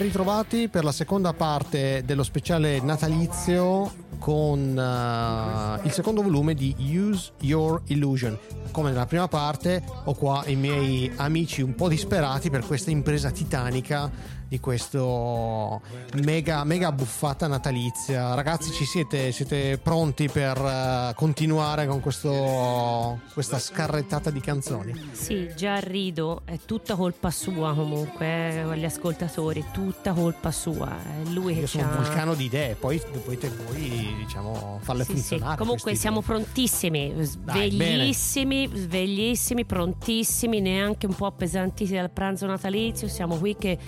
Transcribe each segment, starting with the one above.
ritrovati per la seconda parte dello speciale natalizio con uh, il secondo volume di Use Your Illusion. Come nella prima parte ho qua i miei amici un po' disperati per questa impresa titanica di questo mega, mega buffata natalizia. Ragazzi, ci siete, siete pronti per uh, continuare con questo, questa scarrettata di canzoni? Sì, già rido, è tutta colpa sua comunque, eh, gli ascoltatori, tutta colpa sua. È lui Io che sono un vulcano di idee, poi dovete voi diciamo farle Sì, funzionare. sì. Comunque siamo idee. prontissimi, sveglissimi, sveglissimi, prontissimi, neanche un po' appesantiti dal pranzo natalizio. Siamo qui che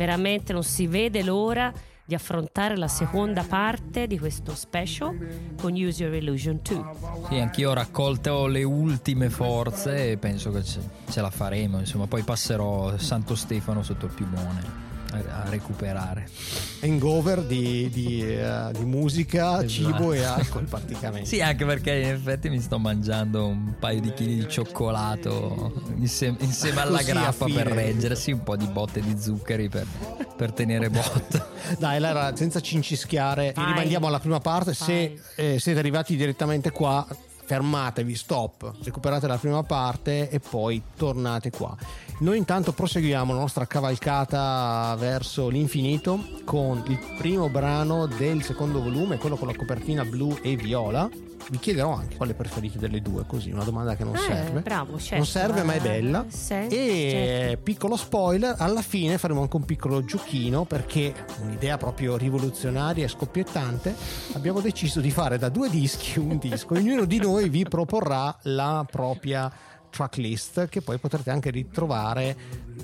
veramente non si vede l'ora di affrontare la seconda parte di questo special con Use Your Illusion 2. Sì, anch'io ho raccolto le ultime forze e penso che ce, la faremo. Insomma, poi passerò Santo Stefano sotto il piumone a, recuperare. hangover di, di, eh, di musica, Esatto. cibo e alcol praticamente. Sì, anche perché in effetti mi sto mangiando un paio di chili di cioccolato insieme, insieme alla Così, grappa fine. per reggersi, un po' di botte di zuccheri per, per tenere botta. Dai, allora, senza cincischiare, Vai. rimandiamo alla prima parte. Se Vai. eh, siete arrivati direttamente qua, fermatevi, stop, recuperate la prima parte e poi tornate qua. Noi intanto proseguiamo la nostra cavalcata verso l'infinito con il primo brano del secondo volume, quello con la copertina blu e viola. Vi chiederò anche quale preferite delle due, così una domanda che non Eh, serve. bravo, certo. non serve, ma è bella. sì, e certo. piccolo spoiler, alla fine faremo anche un piccolo giochino perché un'idea proprio rivoluzionaria e scoppiettante. Abbiamo deciso di fare da due dischi un disco. Ognuno di noi vi proporrà la propria tracklist che poi potrete anche ritrovare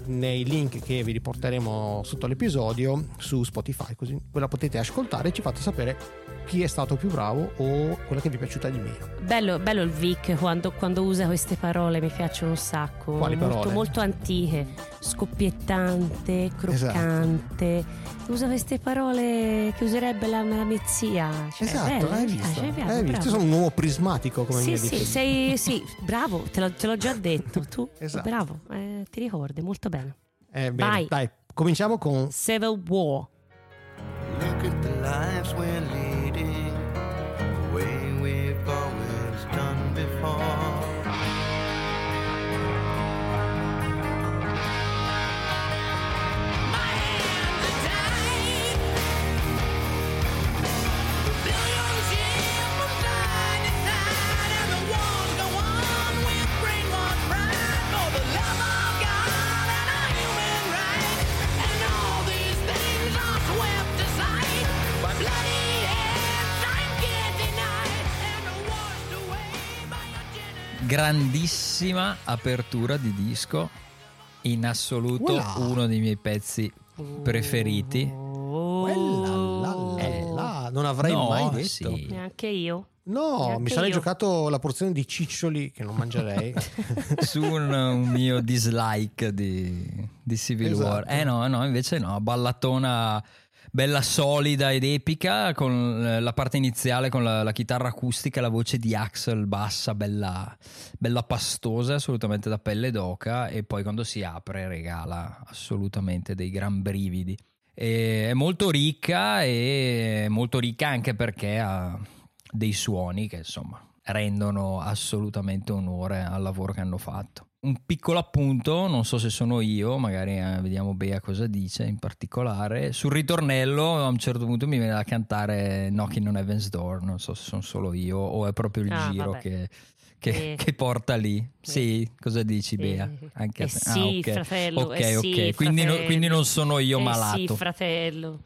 nei link che vi riporteremo sotto l'episodio su Spotify così ve la potete ascoltare e ci fate sapere chi è stato più bravo o quella che vi è piaciuta di meno Bello, bello il Vic quando, quando usa queste parole, mi piacciono un sacco. Quali molto, parole? molto antiche, scoppiettante, croccante. Usa queste parole che userebbe la, la mia zia. Cioè, esatto bello, hai mi visto, piace, mi piace, hai visto? bravo. Io sono un uomo prismatico come Sì, mi sì, dici sei sì, bravo, te l'ho, te l'ho già detto. Tu, Esatto. bravo, eh, ti ricordi molto bene. Eh, bene, Vai. dai cominciamo con Civil War. Look at the lives we're leading, Grandissima apertura di disco, in assoluto Voilà. uno dei miei pezzi preferiti. Quella là, là, là, non avrei No, mai detto sì. Neanche io. no Neanche mi sarei io. giocato la porzione di ciccioli che non mangerei su un, un mio dislike di, di Civil Esatto. War. Eh no, no, invece no, ballatona bella solida ed epica con eh, la parte iniziale con la, la chitarra acustica e la voce di Axel bassa, bella, bella pastosa, assolutamente da pelle d'oca e poi quando si apre regala assolutamente dei gran brividi. E è molto ricca e molto ricca anche perché ha dei suoni che insomma rendono assolutamente onore al lavoro che hanno fatto. Un piccolo appunto, non so se sono io, magari eh, vediamo Bea cosa dice in particolare. Sul ritornello a un certo punto mi viene da cantare Knocking on Heaven's Door, non so se sono solo io o è proprio il Ah, giro che, che- Eh. che porta lì. Sì, cosa dici Bea? Eh, Anche a eh te. sì, Ah, ok. fratello. Ok, eh ok, sì, quindi, no- quindi non sono io Eh malato. sì, fratello.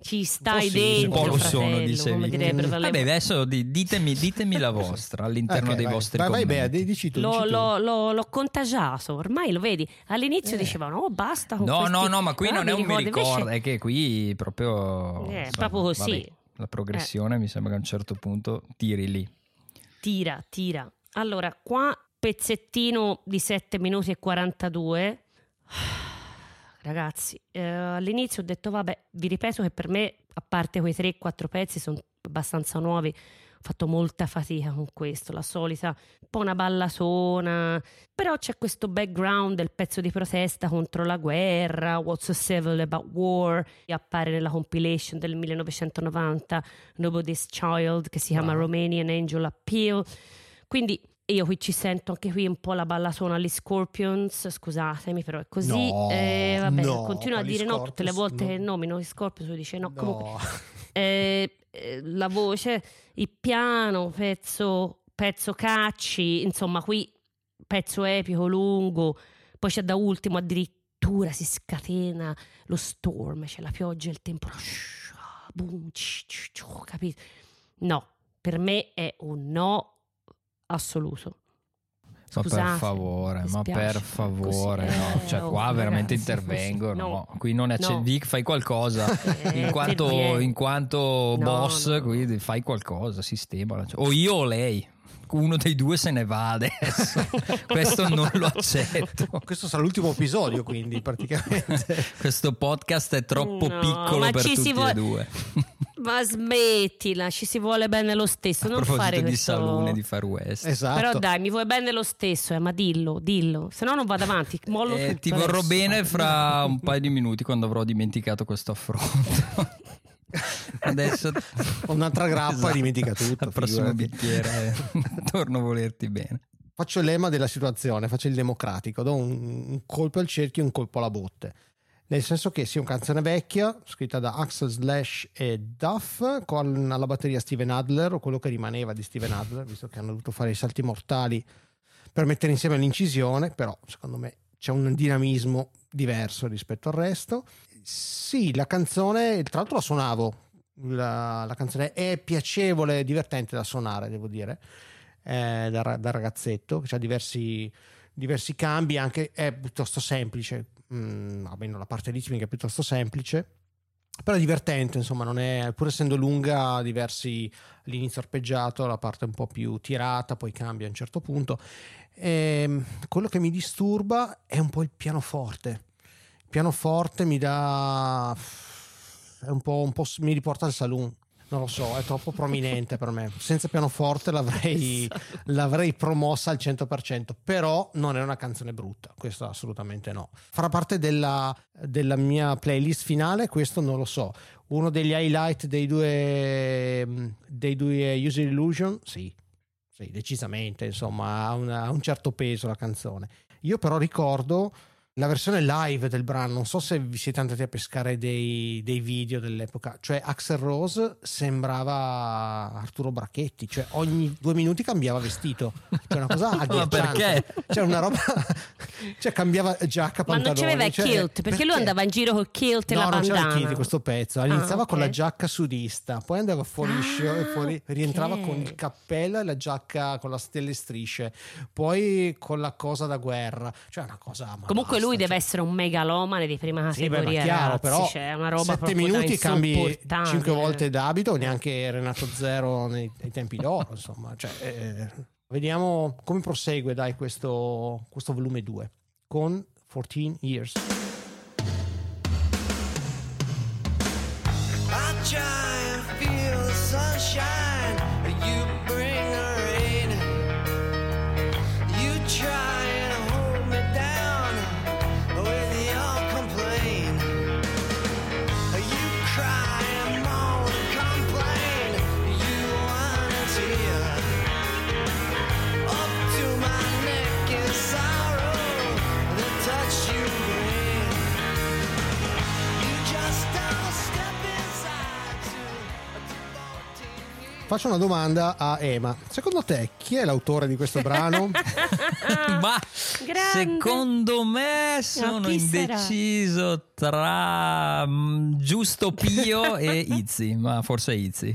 Ci stai dentro, un po' lo sono, fratello, dicevi. direbbero dalle- Vabbè, adesso di- ditemi, ditemi la vostra all'interno Ok, dei vai. vostri vai, vai commenti. Bea dici tu, L'ho, dici tu. l'ho- l'ho- l'ho contagiato, ormai lo vedi. All'inizio Eh. dicevano, oh basta. Con No, questi- no, no, ma qui Ah, non è un mi ricordo, invece- è che qui proprio... Eh, insomma, proprio così. vabbè, la progressione mi sembra che a un certo punto tiri lì. Tira, tira. Allora, qua pezzettino di 7 minuti e 42. Ragazzi, eh, all'inizio ho detto, vabbè, vi ripeto che per me, a parte quei 3-4 pezzi, sono abbastanza nuovi, ho fatto molta fatica con questo, la solita, un po' una ballatona, però c'è questo background del pezzo di protesta contro la guerra, What's so Civil About War, che appare nella compilation del 1990, Nobody's Child, che si chiama Wow. Romanian Angel Appeal. Quindi io qui ci sento anche qui un po' la ballatona agli Scorpions, scusatemi, però è così. No, Eh, vabbè, no, continuo a dire no tutte le Scorpions? volte No. che nomino gli Scorpions, dice no, comunque No. eh, eh, la voce, il piano, pezzo, pezzo cacci, insomma qui pezzo epico, lungo, poi c'è da ultimo addirittura si scatena lo storm, c'è la pioggia il tempo, boom, capito? No, per me è un no assoluto. Ma Scusate, per favore, ma per favore, eh, no. Cioè, oh, qua veramente ragazzi, intervengo. no. No. Qui non è No. Vic, fai qualcosa. Eh, in, quanto, in quanto No, boss, no. quindi fai qualcosa, sistema. O io o lei. Uno dei due se ne va adesso. Questo non lo accetto. Questo sarà l'ultimo episodio, quindi praticamente. Questo podcast è troppo No, piccolo ma per tutti vuole- e due. Ma smettila, ci si vuole bene lo stesso, A non fare di questo... Salone di Far West. esatto. Però dai, mi vuoi bene lo stesso, eh, ma dillo, dillo, se no non vado avanti, mollo Eh, tutto ti vorrò adesso. bene fra un paio di minuti quando avrò dimenticato questo affronto. Adesso Ho un'altra grappa Esatto. e dimentica tutto. Al prossimo bicchiere eh, torno a volerti bene. Faccio l'ema della situazione, faccio il democratico, do un, un colpo al cerchio e un colpo alla botte. Nel senso che sia una canzone vecchia, scritta da Axel Slash e Duff, con alla batteria Steven Adler, o quello che rimaneva di Steven Adler, visto che hanno dovuto fare i salti mortali per mettere insieme l'incisione, però secondo me c'è un dinamismo diverso rispetto al resto. Sì, la canzone, tra l'altro la suonavo, la, la canzone è piacevole, divertente da suonare, devo dire, eh, da, da ragazzetto, che ha diversi, diversi cambi, anche è piuttosto semplice, mm, almeno la parte ritmica è piuttosto semplice, però è divertente, insomma, non è, pur essendo lunga, diversi l'inizio arpeggiato, la parte un po' più tirata, poi cambia a un certo punto. E quello che mi disturba è un po' il pianoforte. Il pianoforte mi dà. Un po', un po' mi riporta al saloon. Non lo so, è troppo prominente per me. Senza pianoforte l'avrei, l'avrei promossa al 100%, però non è una canzone brutta, questo assolutamente no. Farà parte della, della mia playlist finale, questo non lo so. Uno degli highlight dei due, dei due User Illusion, sì, sì, decisamente, insomma, ha, una- ha un certo peso la canzone. Io però ricordo la versione live del brano, non so se vi siete andati a pescare dei, dei video dell'epoca, cioè Axel Rose sembrava Arturo Bracchetti, cioè ogni due minuti cambiava vestito, cioè una cosa Ma agghiacciante. perché? Cioè una roba, cioè cambiava giacca, Ma non pantaloni. c'aveva il cioè, kilt, perché, lui andava in giro col kilt e No, la non c'era il bandana. kit di questo pezzo. Iniziava Ah, con ok. la giacca sudista, poi andava fuori, Ah, scio- fuori rientrava ok. con il cappello e la giacca con la stelle strisce, poi con la cosa da guerra. Cioè, una cosa. ma Comunque basta, lui deve cioè- essere un megalomane di prima Sì, beh, ma categoria, chiaro, però cioè, è una roba sette proprio da minuti cambi insopportabile. cinque volte d'abito, neanche Renato Zero nei, nei tempi d'oro, insomma. Cioè, eh, vediamo come prosegue, dai, questo, questo volume 2 con 14 Years. Faccio una domanda a Ema. Secondo te chi è l'autore di questo brano? Ma Grande. secondo me sono sarà? indeciso tra mm, Giusto Pio e Izzy, ma forse Izzy.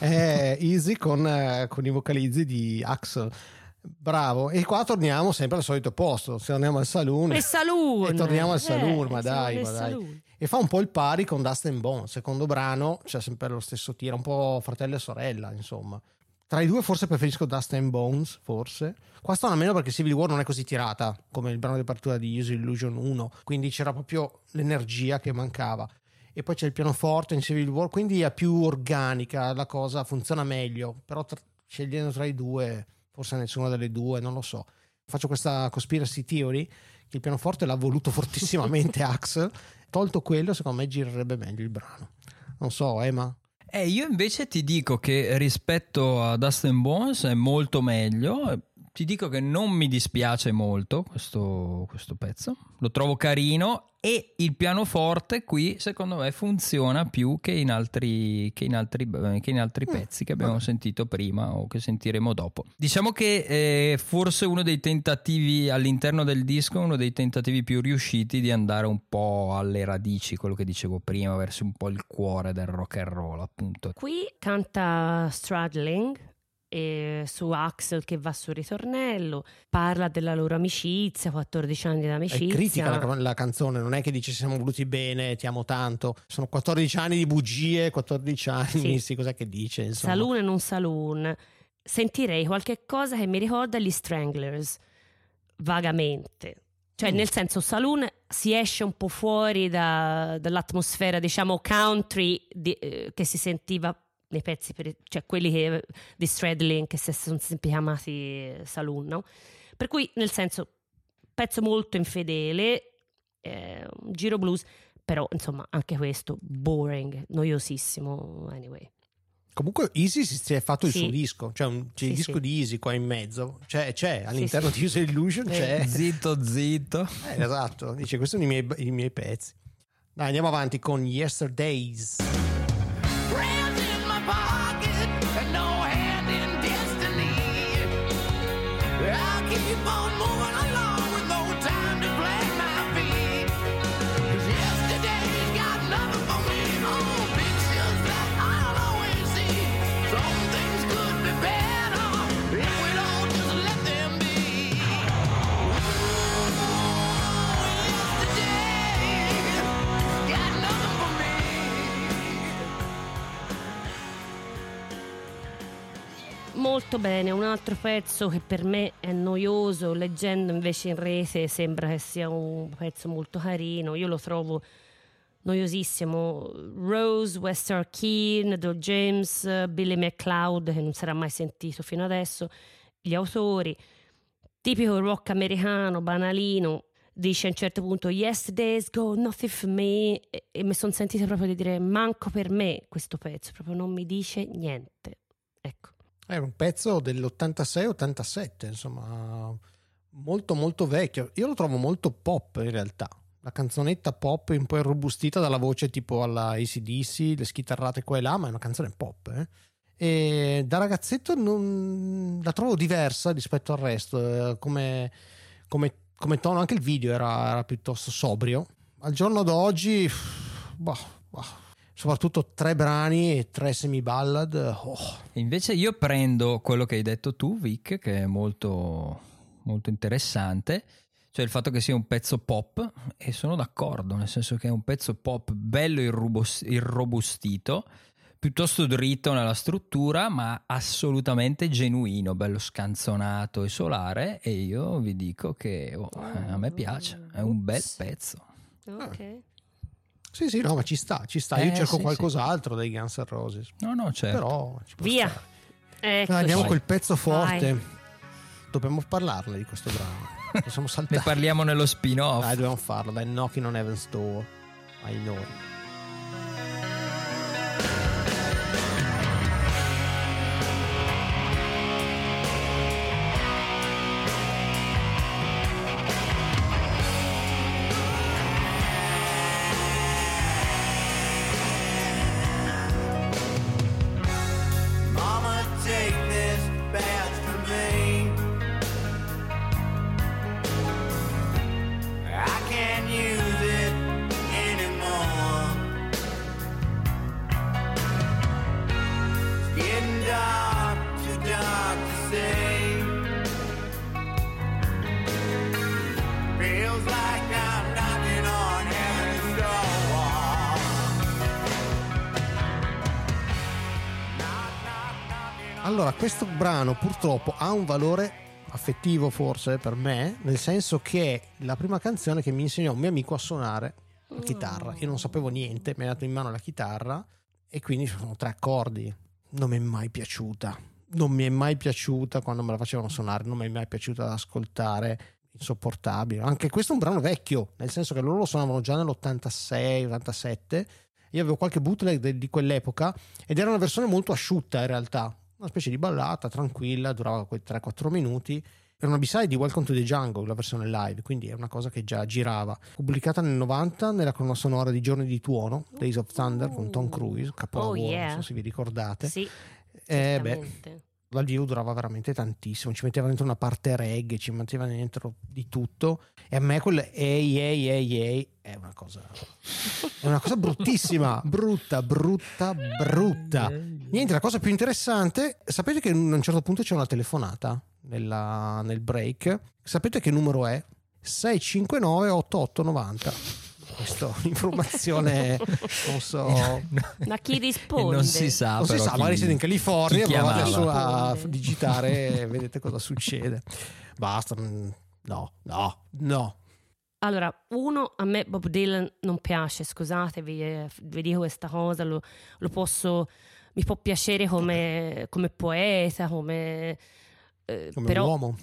è Easy con, eh, con i vocalizzi di Axel. Bravo. E qua torniamo sempre al solito posto. Torniamo al saloon. Il saloon. E torniamo al Eh, saloon, ma siamo dai, ma dai. E fa un po' il pari con Dust and Bone. Secondo brano c'è sempre lo stesso tiro, un po' fratello e sorella, insomma. Tra i due forse preferisco Dust and Bones, forse. Qua stanno meno perché Civil War non è così tirata come il brano di apertura di Use Illusion 1, quindi c'era proprio l'energia che mancava. e poi c'è il pianoforte in Civil War, quindi è più organica, la cosa funziona meglio, però tra- scegliendo tra i due, forse nessuna delle due, non lo so. Faccio questa conspiracy theory il pianoforte l'ha voluto fortissimamente Axel, tolto quello secondo me girerebbe meglio il brano. Non so, Emma. Eh, io invece ti dico che rispetto a Dust and Bones è molto meglio. Ti dico che non mi dispiace molto questo, questo pezzo, lo trovo carino e il pianoforte qui secondo me funziona più che in altri, che in altri, che in altri pezzi che abbiamo sentito prima o che sentiremo dopo. Diciamo che eh, forse uno dei tentativi all'interno del disco, uno dei tentativi più riusciti di andare un po' alle radici, quello che dicevo prima, verso un po' il cuore del rock and roll appunto. Qui canta Struggling eh, su Axel che va sul ritornello, parla della loro amicizia, 14 anni di amicizia. critica la, la canzone, non è che dice siamo voluti bene, ti amo tanto. Sono 14 anni di bugie, 14 anni, Sì. sì, cos'è che dice? Insomma. Saloon e non saloon. Sentirei qualche cosa che mi ricorda gli Stranglers, vagamente. Cioè, Mm. nel senso, Saloon si esce un po' fuori da- dall'atmosfera, diciamo, country di- eh, che si sentiva nei pezzi, per- cioè quelli che, di Stradlin che si sono sempre chiamati Saloon, no? Per cui, nel senso, pezzo molto infedele, eh, giro blues, però, insomma, anche questo, boring, noiosissimo, anyway. Comunque Easy si è fatto il Sì. suo disco, cioè un- c'è il Sì, disco sì. di Easy qua in mezzo, cioè c'è all'interno sì. di User Illusion, c'è. Eh. Zitto, zitto. Eh, esatto, dice questi sono i miei, i miei pezzi. Dai, andiamo avanti con Yesterdays. In my bene, un altro pezzo che per me è noioso, leggendo invece in rete sembra che sia un pezzo molto carino, io lo trovo noiosissimo. Rose, Wester Keane, Doug James, Billy McLeod, che non sarà mai sentito fino adesso, gli autori, tipico rock americano, banalino, dice a un certo punto Yesterday's go, nothing for me, e mi sono sentita proprio di dire manco per me questo pezzo, proprio non mi dice niente. Ecco. È un pezzo dell'86-87, insomma, molto molto vecchio. Io lo trovo molto pop in realtà. La canzonetta pop un po' irrobustita dalla voce tipo alla ACDC, le schitarrate qua e là, ma è una canzone pop. eh. E da ragazzetto non... la trovo diversa rispetto al resto, eh, come, come- come tono anche il video era, era piuttosto sobrio. Al giorno d'oggi, boh, boh, soprattutto tre brani e tre semi-ballad, oh, Invece io prendo quello che hai detto tu, Vic, che è molto, molto interessante, cioè il fatto che sia un pezzo pop, e sono d'accordo, nel senso che è un pezzo pop bello irrobus- irrobustito, piuttosto dritto nella struttura, ma assolutamente genuino, bello scanzonato e solare, e io vi dico che oh, a me piace, è un bel pezzo. Ok. Sì, sì, no, ma ci sta, ci sta. Io Eh, cerco sì, qualcos'altro dei Guns N' Roses. No, no, certo. Però ci può Via. Dai, andiamo Vai. col pezzo forte. Vai. Dobbiamo parlarne di questo brano. Possiamo Ne saltare. parliamo nello spin-off. Dai, dobbiamo farlo. Dai, Knocking on Heaven's Door. I know. Questo brano purtroppo ha un valore affettivo forse per me, nel senso che è la prima canzone che mi insegnò un mio amico a suonare la chitarra. Io non sapevo niente, mi ha dato in mano la chitarra e quindi sono tre accordi. Non mi è mai piaciuta. Non mi è mai piaciuta quando me la facevano suonare, non mi è mai piaciuta da ascoltare. Insopportabile. Anche questo è un brano vecchio, nel senso che loro lo suonavano già nell'86, 87. Io avevo qualche bootleg di quell'epoca ed era una versione molto asciutta in realtà. Una specie di ballata tranquilla, durava quei 3-4 minuti. Era una b-side di Welcome to the Jungle, la versione live, quindi è una cosa che già girava. Pubblicata nel 90 nella colonna sonora di Giorni di Tuono, Days of Thunder con Tom Cruise, capolavoro, Oh, yeah. non so se vi ricordate. Sì, Eh, beh, dal vivo durava veramente tantissimo, ci metteva dentro una parte reggae, ci metteva dentro di tutto e a me quel ehi ehi ehi ehi è una cosa è una cosa bruttissima, brutta, brutta, brutta. Niente, la cosa più interessante, sapete che a un certo punto c'è una telefonata nella- nel break, sapete che numero è? 659 8890. Questa è un'informazione, non so, Ma chi risponde? non si sa, non si sa, chi- magari siete in California, provate chiamava. su a digitare e vedete cosa succede. Basta, mm, no, no, no. Allora, uno, a me Bob Dylan non piace, scusatevi, eh, vi dico questa cosa, lo, lo posso, mi può piacere come, come poeta, come... eh, Come però uomo.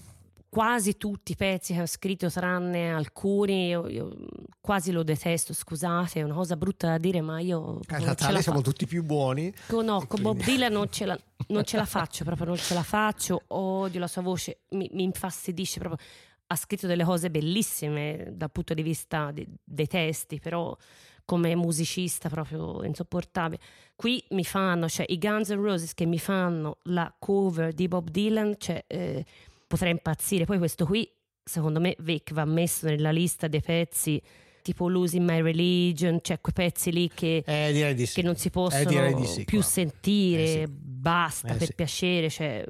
Quasi tutti i pezzi che ha scritto, tranne alcuni, io, io quasi lo detesto, scusate, è una cosa brutta da dire, ma io... A non ce Natale siamo fa- tutti più buoni. Con- no, con Bob Dylan non ce, la, non ce la faccio, proprio non ce la faccio, odio la sua voce, mi, mi infastidisce proprio. Ha scritto delle cose bellissime dal punto di vista de- dei testi, però come musicista proprio insopportabile. Qui mi fanno, cioè i Guns N' Roses che mi fanno la cover di Bob Dylan, cioè eh, potrei impazzire. Poi questo qui, secondo me, Vic va messo nella lista dei pezzi tipo Losing My Religion, cioè quei pezzi lì che Eh, sì. che non si possono direi di sì, più qua. sentire, Eh sì. basta Eh per piacere, cioè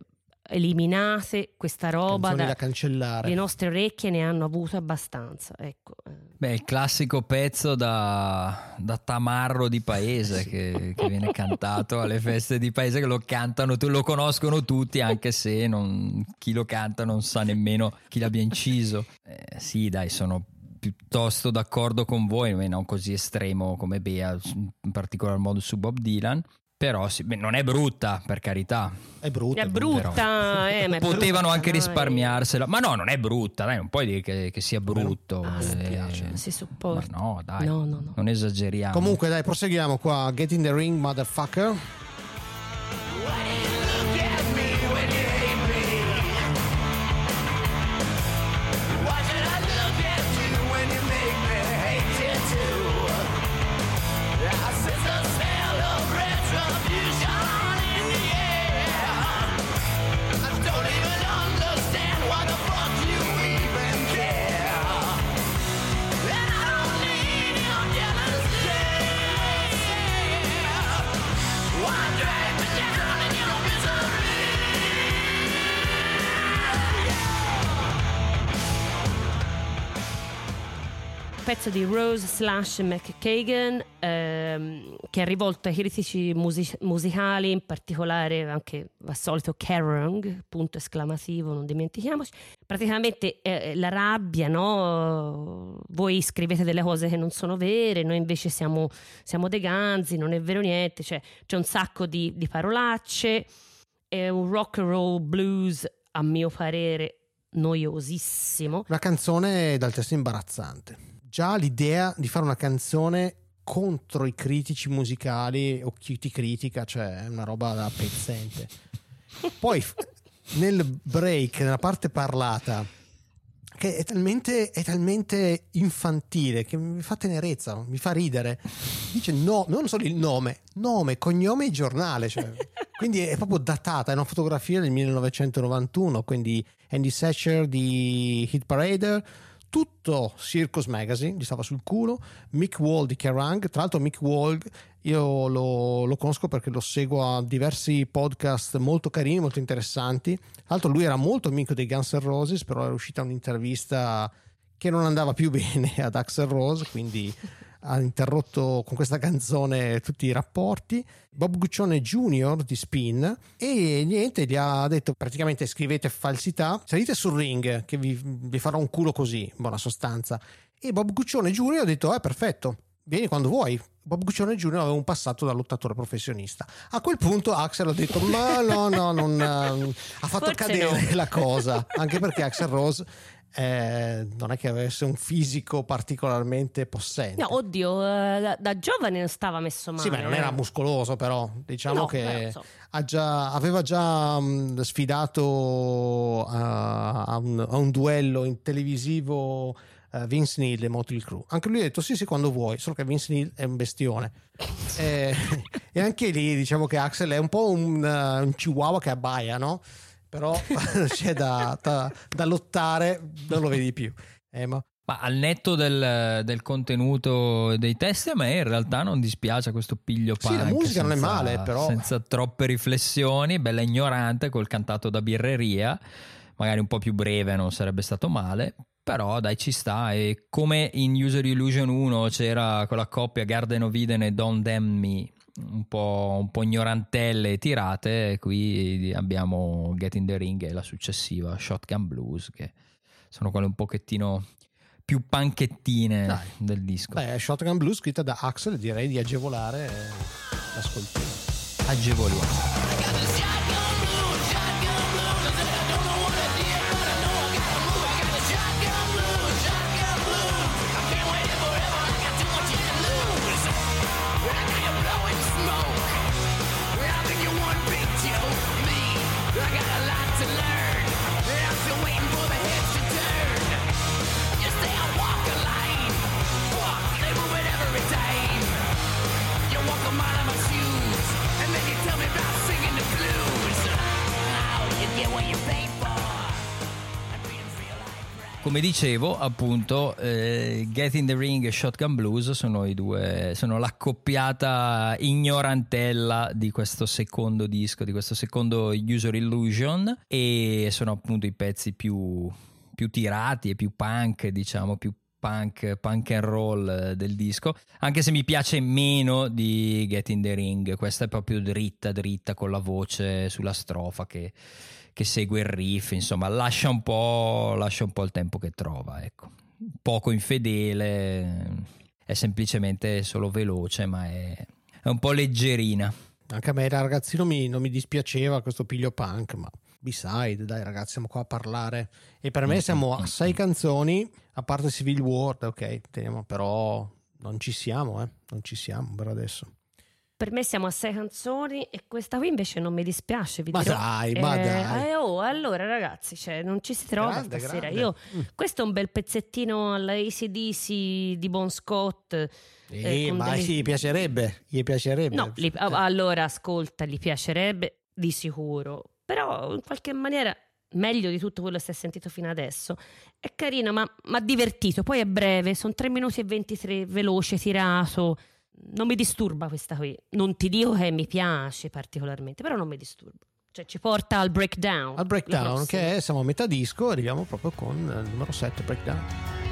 eliminate questa roba da- da cancellare. le nostre orecchie ne hanno avuto abbastanza, ecco. eh. Beh, il classico pezzo da, da tamarro di paese che, che viene cantato alle feste di paese che lo cantano, lo conoscono tutti anche se non- chi lo canta non sa nemmeno chi l'abbia inciso. Eh, sì, dai, sono piuttosto d'accordo con voi, non così estremo come Bea, in particolar modo su Bob Dylan. Però sì, beh, non è brutta, per carità. È brutta. È brutta, eh, ma è Potevano brutta, anche dai. risparmiarsela. Ma no, non è brutta, dai, non puoi dire che, che sia brutto. Ah, si eh, non si ma sopporta. no, dai, No, no, no. non esageriamo. Comunque, dai, proseguiamo qua. Get in the ring, motherfucker. Pezzo di Rose slash McKagan ehm, che è rivolto ai critici music- musicali, in particolare anche al solito Kerrang, punto esclamativo, non dimentichiamoci. Praticamente eh, la rabbia, no? Voi scrivete delle cose che non sono vere, noi invece siamo, siamo dei ganzi, non è vero niente, cioè, c'è un sacco di, di parolacce, è un rock and roll blues a mio parere noiosissimo. Una canzone dal testo imbarazzante. Già l'idea di fare una canzone contro i critici musicali o chi ti critica, cioè è una roba da pezzente. Poi nel break, nella parte parlata, che è talmente, è talmente infantile che mi fa tenerezza, mi fa ridere. Dice no, non solo il nome, nome, cognome e giornale. cioè. quindi è proprio datata, è una fotografia del 1991, quindi Andy Satcher di Hit Parader, tutto Circus Magazine, gli stava sul culo, Mick Wall di Kerrang, tra l'altro Mick Wall io lo, lo conosco perché lo seguo a diversi podcast molto carini, molto interessanti, tra l'altro lui era molto amico dei Guns N' Roses, però era uscita un'intervista che non andava più bene ad Axel Rose, quindi ha interrotto con questa canzone tutti i rapporti. Bob Guccione Jr. di Spin e niente, gli ha detto praticamente scrivete falsità, salite sul ring che vi, vi farò un culo così, in buona sostanza. E Bob Guccione Jr. ha detto, eh perfetto, vieni quando vuoi. Bob Guccione Jr. aveva un passato da lottatore professionista. A quel punto Axel ha detto: Ma no, no, non eh, ha fatto Forse cadere no. la cosa. Anche perché Axel Rose eh, non è che avesse un fisico particolarmente possente. No, oddio, eh, da, da giovane non stava messo male. Sì, beh, non era muscoloso, però diciamo No, che ha già- aveva già mh, sfidato a, a un, a un duello in televisivo eh, Vince Neil e Motley Crue. Anche lui ha detto sì, sì, quando vuoi, solo che Vince Neil è un bestione. Eh, e anche lì diciamo che Axel è un po' un, un chihuahua che abbaia, no? Però c'è da, da- da lottare, non lo vedi più. Eh, ma Ma al netto del, del contenuto dei testi, a me in realtà non dispiace questo piglio Sì, punk. la musica non è senza- male, però- Senza troppe riflessioni, bella ignorante col cantato da birreria, magari un po' più breve non sarebbe stato male. Però dai ci sta e come in User Illusion 1 c'era quella coppia Garden of Eden e Don't Damn Me un po', un po' ignorantelle tirate qui abbiamo Get in the Ring e la successiva Shotgun Blues che sono quelle un pochettino più panchettine Dai. del disco. beh, Shotgun Blues scritta da Axel, direi di agevolare eh, l'ascolto. Agevoliamo. Come dicevo, appunto, eh, Get in the Ring e Shotgun Blues sono due, sono l'accoppiata ignorantella di questo secondo disco, di questo secondo User Illusion e sono appunto i pezzi più, più tirati e più punk, diciamo, più punk, punk and roll eh, del disco, anche se mi piace meno di Get in the Ring, questa è proprio dritta, dritta con la voce sulla strofa che che segue il riff, insomma, lascia un po', lascia un po' il tempo che trova, ecco. Poco infedele, è semplicemente solo veloce, ma è, è un po' leggerina. Anche a me da ragazzino mi, non mi dispiaceva questo piglio punk, ma beside, dai ragazzi, siamo qua a parlare. E per me siamo a sei canzoni, a parte Civil War, ok, teniamo, però non ci siamo, eh, non ci siamo per adesso. Per me siamo a sei canzoni e questa qui invece non mi dispiace. Vi Ma dirò. dai, ma Eh, dai. eh, oh, allora ragazzi, cioè, non ci si trova Grande, stasera. grande. Io, Mm. questo è un bel pezzettino alla ACDC di Bon Scott. eh, Eh, ma delle- sì, gli piacerebbe, gli piacerebbe. No, Eh, allora ascolta, gli piacerebbe di sicuro, però in qualche maniera meglio di tutto quello che si è sentito fino adesso. È carino, ma, ma divertito. Poi è breve, sono 3 minuti e 23, veloce, tirato. Non mi disturba questa qui. Non ti dico che mi piace particolarmente, però non mi disturba. Cioè ci porta al breakdown. al breakdown, che siamo a metà disco, arriviamo proprio con il numero 7, breakdown.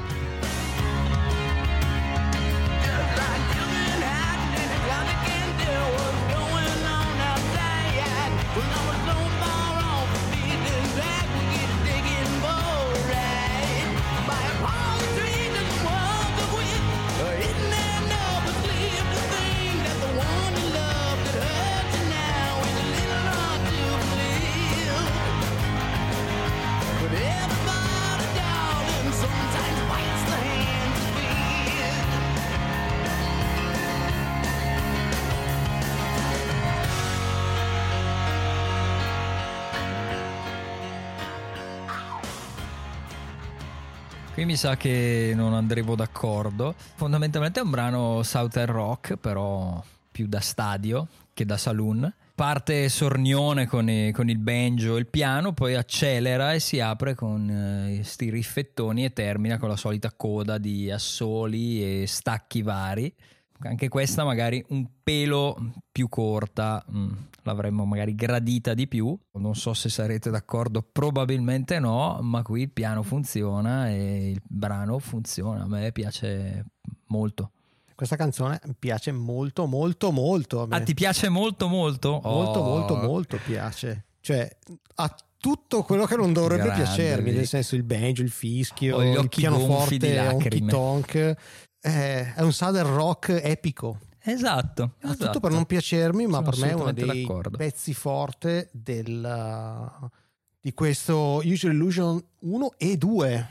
Qui mi sa che non andremo d'accordo. Fondamentalmente è un brano Southern Rock, però più da stadio che da saloon. Parte sornione con, i- con il banjo e il piano, poi accelera e si apre con eh, sti riffettoni e termina con la solita coda di assoli e stacchi vari. Anche questa magari un pelo più corta, mm, l'avremmo magari gradita di più. Non so se sarete d'accordo, probabilmente no, ma qui il piano funziona e il brano funziona. A me piace molto. Questa canzone piace molto, molto, molto. A. Ah, ti piace molto molto? Molto, Oh. molto, molto piace. Cioè, ha tutto quello che non dovrebbe Grande, piacermi, nel senso il banjo, il fischio, gli il pianoforte, honky lacrime. tonk. è, è un southern rock epico. Esatto. Ha esatto. tutto per non piacermi, ma Sono per me è uno dei d'accordo. pezzi forte del, di questo Usual Illusion 1 e 2.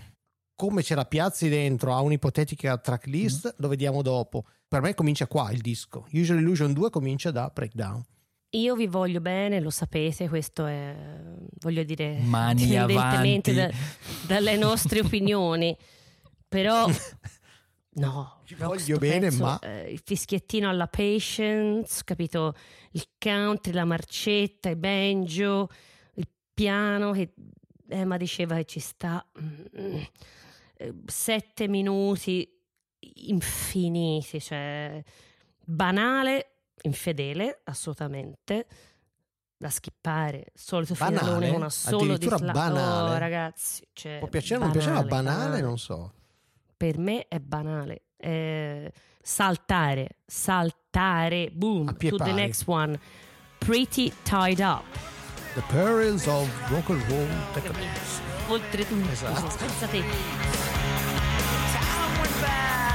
Come ce la piazzi dentro a un'ipotetica tracklist Mm. lo vediamo dopo. Per me comincia qua il disco. Usual Illusion 2 comincia da Breakdown. Io vi voglio bene, lo sapete, questo è, voglio dire, Mani avanti. da- dalle nostre opinioni, però no, Ci voglio bene, pezzo, ma- eh, il fischiettino alla patience, capito? Il country, la marcetta, il banjo, il piano che Emma diceva che ci sta mm, eh, sette minuti infiniti, cioè banale, infedele, assolutamente. Da skippare, solito Banale? finalone con assolo di Addirittura fla- banale? Oh, ragazzi, cioè, Può piacere o non piacere, ma banale banale. non so. Per me è banale. Eh, saltare, saltare, boom, to the pari. next one. Pretty tied up. The Perils of Rock and Roll Decadence. Oltretutto, Esatto. pensate, Time went by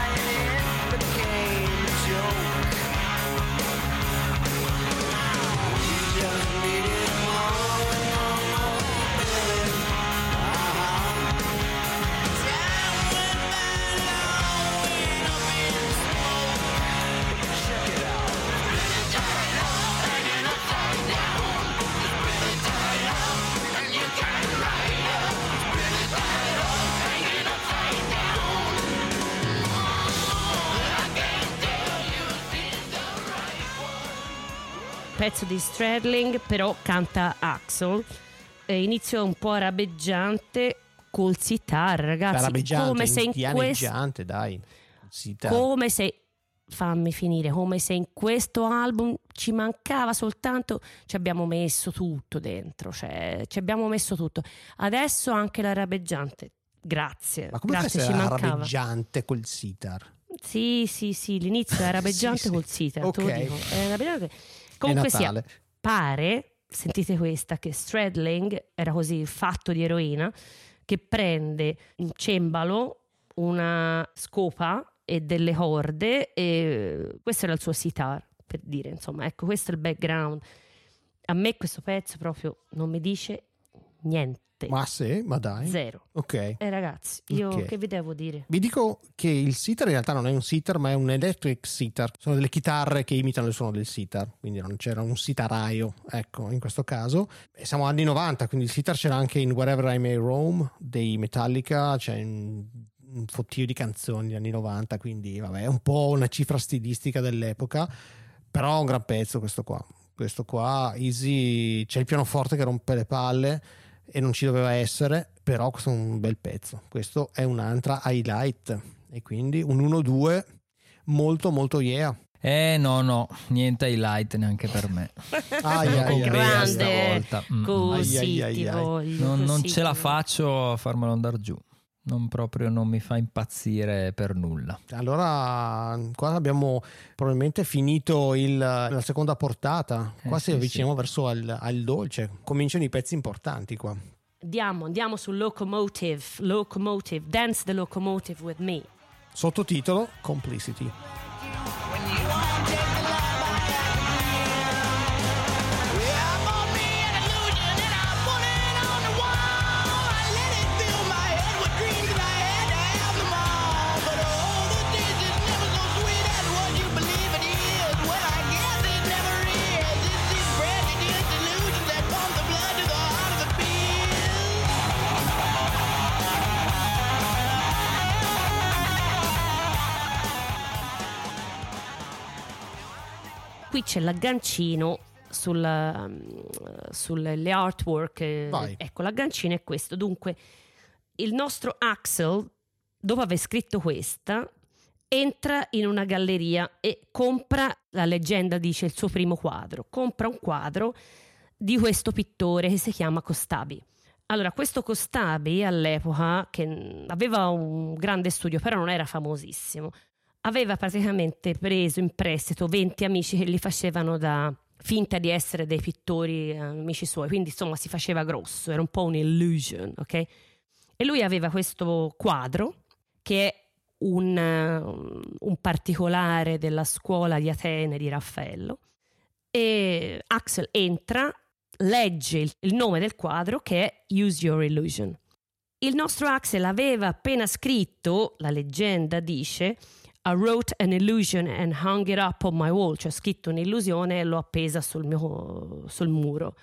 pezzo di Stradling, però canta Axel. Eh, inizio un po' arabeggiante col sitar, ragazzi. Come se in questo dai. Dai. come se fammi finire come se in questo album ci mancava soltanto ci abbiamo messo tutto dentro cioè ci abbiamo messo tutto adesso anche l'arabeggiante grazie Ma come grazie ci mancava arabeggiante col sitar? sì sì sì l'inizio è arabeggiante Sì, col sitar te Ok. lo dico è arabeggiante. Comunque sia pare, sentite questa, che Stradling era così fatto di eroina, che prende un cembalo, una scopa e delle corde e questo era il suo sitar, per dire, insomma, ecco, questo è il background. A me questo pezzo proprio non mi dice niente, Ma sì, ma dai. zero. Ok. E ragazzi, io Ok. che vi devo dire? Vi dico che il sitar in realtà non è un sitar, ma è un electric sitar. Sono delle chitarre che imitano il suono del sitar, quindi non c'era un sitaraio, ecco, in questo caso. E siamo anni 90, quindi il sitar c'era anche in Wherever I May Roam dei Metallica, c'è un, un fottio di canzoni degli anni 90, quindi vabbè, è un po' una cifra stilistica dell'epoca, però è un gran pezzo questo qua. Questo qua, Easy, c'è il pianoforte che rompe le palle e non ci doveva essere, però questo è un bel pezzo. Questo è un'altra highlight e quindi un 1-2 molto molto yeah. Eh no, no, niente highlight neanche per me. Ai, Sono ai, con ai, Bea ai. Grande, stavolta. Mm, così Ai, ai, ti ai. Non, non ce la faccio a farmelo andare giù. Non proprio non mi fa impazzire per nulla. Allora, qua abbiamo probabilmente finito il- la seconda portata. Qua Eh, si sì, avviciniamo verso al, al dolce. Cominciano i pezzi importanti qua. Andiamo, andiamo su Locomotive, Locomotive, Dance the Locomotive with me. Sottotitolo Complicity. Yeah, Qui c'è l'aggancino sulla- sulle artwork. eh, Vai. Ecco, l'aggancino è questo. Dunque, il nostro Axel, dopo aver scritto questa, entra in una galleria e compra, la leggenda dice, il suo primo quadro. Compra un quadro di questo pittore che si chiama Costabi. Allora, questo Costabi all'epoca, che aveva un grande studio, però non era famosissimo, aveva praticamente preso in prestito 20 amici che gli facevano da finta di essere dei pittori eh, amici suoi, quindi insomma si faceva grosso, era un po' un'illusion, ok? E lui aveva questo quadro che è un, eh, un particolare della scuola di Atene di Raffaello. E Axel entra, legge il, il nome del quadro che è Use Your Illusion. Il nostro Axel aveva appena scritto, la leggenda dice, I wrote an illusion and hung it up on my wall, cioè ho scritto un'illusione e l'ho appesa sul, mio, sul muro.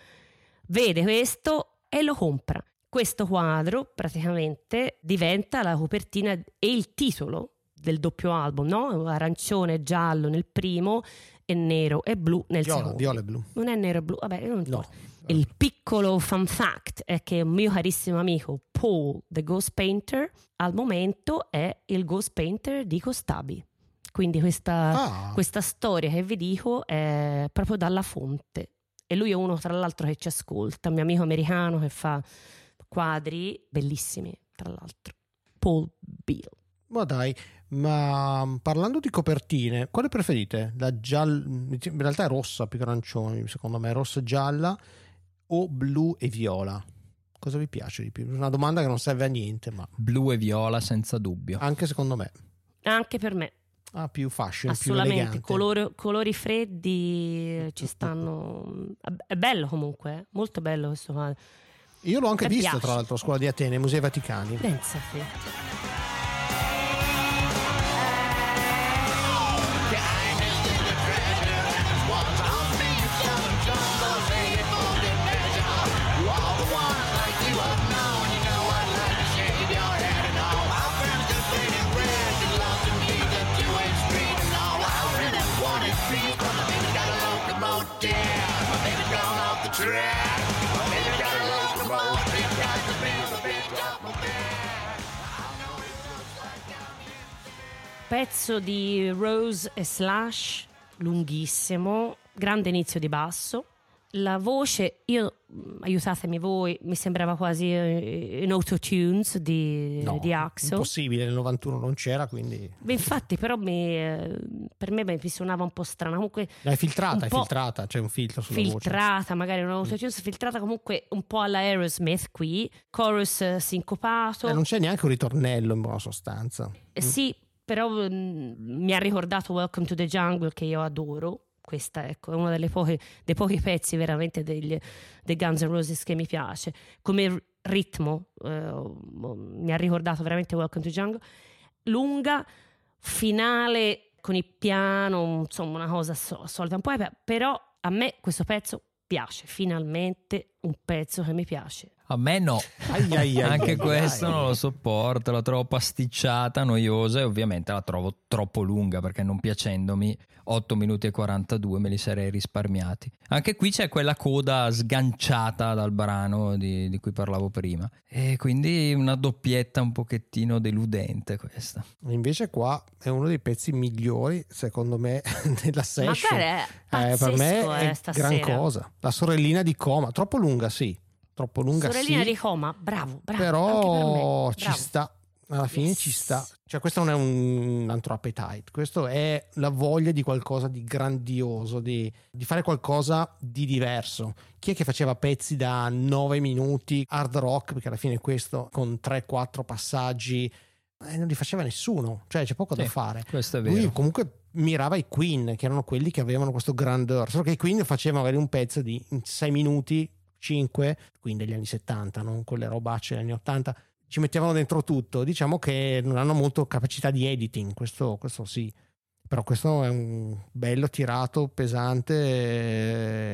Vede questo e lo compra. Questo quadro praticamente diventa la copertina e il titolo del doppio album, no? Arancione e giallo nel primo e nero e blu nel Viola, secondo. viola e blu. Non è nero e blu, vabbè, non No. Il piccolo fun fact è che un mio carissimo amico Paul, the Ghost Painter, al momento è il Ghost Painter di Costabi. Quindi questa, Ah. questa storia che vi dico è proprio dalla fonte. E lui è uno, tra l'altro, che ci ascolta, un mio amico americano che fa quadri bellissimi, tra l'altro. Paul Beal. Ma dai, ma mm, parlando di copertine, quale preferite? La gialla, in realtà è rossa più che arancione, secondo me, rossa e gialla o blu e viola? Cosa vi piace di più? Una domanda che non serve a niente, ma Blu e viola senza dubbio. anche secondo me Anche per me, ha più fashion, più assolutamente. Colori, colori freddi eh, ci stanno. È bello comunque, eh, molto bello questo quadro. Io l'ho anche Mi visto, piace. tra l'altro, a scuola di Atene, Musei Vaticani. Pensate. Pezzo di Rose e Slash, lunghissimo, grande inizio di basso. La voce, io mh, aiutatemi voi, mi sembrava quasi eh, in autotunes di, No, di Axel. impossibile, nel 91 non c'era, quindi... Beh, Infatti, però mi, eh, per me mi suonava un po' strana. Comunque È filtrata, Un è filtrata, c'è un filtro sulla voce. filtrata, magari una autotunes filtrata comunque un po' alla Aerosmith qui, chorus eh, sincopato. Eh, non c'è neanche un ritornello in buona sostanza. Eh, Sì, però mm, mi ha ricordato Welcome to the Jungle che io adoro. Questa ecco, è uno dei pochi pezzi veramente degli, dei Guns N' Roses che mi piace. Come ritmo eh, mi ha ricordato veramente Welcome to Jungle. Lunga, finale con il piano, insomma una cosa so- solita un po', eh, però a me questo pezzo piace, finalmente un pezzo che mi piace. A me no. Ai, ai, ai, Anche ai, questo ai. non lo sopporto, la trovo pasticciata, noiosa e ovviamente la trovo troppo lunga perché non piacendomi 8 minuti e 42 me li sarei risparmiati. Anche qui c'è quella coda sganciata dal brano di, di cui parlavo prima e quindi una doppietta un pochettino deludente questa. Invece qua è uno dei pezzi migliori, secondo me, della session. guarda, è Eh, per me pazzesco, è eh, gran cosa. La sorellina di Coma, troppo lunga, sì. Troppo lunga, Sorellina sì. di coma, bravo, bravo. però per ci bravo. sta. Alla fine Yes. ci sta. Cioè, questo non è un altro appetite, questo è la voglia di qualcosa di grandioso, di, di fare qualcosa di diverso. Chi è che faceva pezzi da 9 minuti, hard rock, perché alla fine questo con 3-4 passaggi eh, non li faceva nessuno, cioè c'è poco da fare. Questo è Lui vero. comunque mirava i Queen, che erano quelli che avevano questo grandeur. Solo che i Queen facevano magari un pezzo di 6 minuti, 5, Queen degli anni 70, non quelle robacce degli anni 80. Ci mettevano dentro tutto. Diciamo che non hanno molto capacità di editing, questo, questo sì. Però questo è un bello tirato, pesante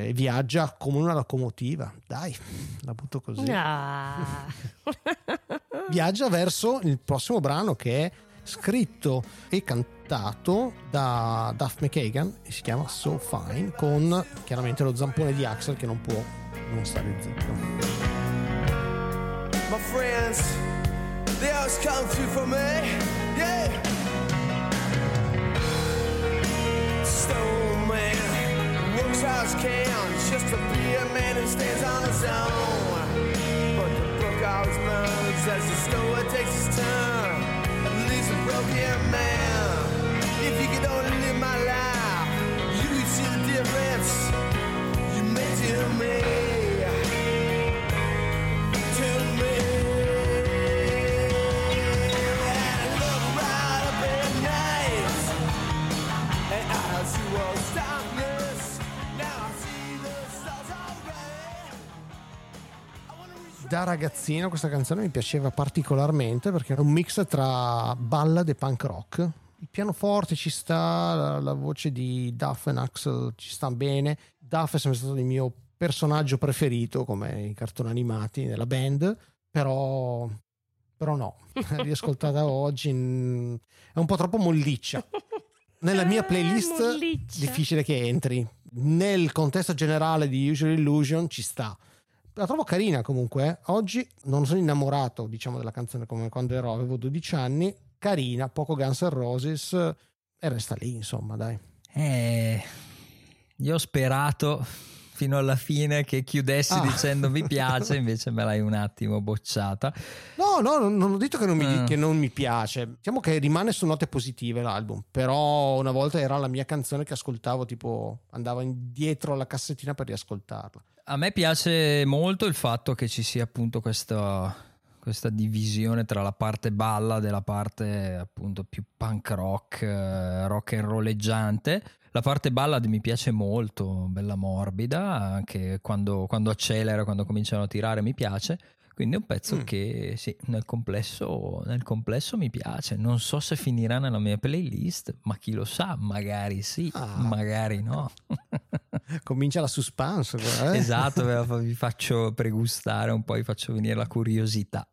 e viaggia come una locomotiva. Dai, la butto così. Ah. Viaggia verso il prossimo brano che è scritto e cantato da Duff McKagan e si chiama So Fine con chiaramente lo zampone di Axel che non può non stare zitto. My friends, they always come through for me. Yeah. Stone man, works as can, just to be a man who stands on his own. But the book always moans as the story takes its turn and leaves a broken man. If you could only live my life, da ragazzino questa canzone mi piaceva particolarmente perché era un mix tra ballad e punk rock. Il pianoforte ci sta, la, la voce di Duff e Axel ci sta bene. Duff è sempre stato il mio personaggio preferito come i cartoni animati nella band, però, però no, riascoltata oggi mm, è un po' troppo molliccia. Nella mia Ah, playlist molliccia. difficile che entri. Nel contesto generale di Usual Illusion ci sta. La trovo carina comunque. eh. Oggi non sono innamorato, diciamo, della canzone come quando ero, avevo 12 anni. Carina, poco Guns N' Roses e resta lì, insomma, dai. Eh, io ho sperato fino alla fine che chiudessi Ah. dicendo mi piace, invece me l'hai un attimo bocciata. No, no, non, ho detto che non, mi, Ah. che non mi piace. Diciamo che rimane su note positive l'album. Però una volta era la mia canzone che ascoltavo, tipo andavo indietro alla cassettina per riascoltarla. A me piace molto il fatto che ci sia appunto questa, questa divisione tra la parte balla e la parte appunto più punk rock, eh, rock and rolleggiante. La parte ballad mi piace molto, bella morbida, anche quando, quando accelera, quando cominciano a tirare mi piace. Quindi è un pezzo Mm. che sì, nel complesso, nel complesso mi piace. Non so se finirà nella mia playlist, ma chi lo sa, magari sì, Ah. magari no. Comincia la suspense. eh? Esatto, vi faccio pregustare un po', vi faccio venire la curiosità.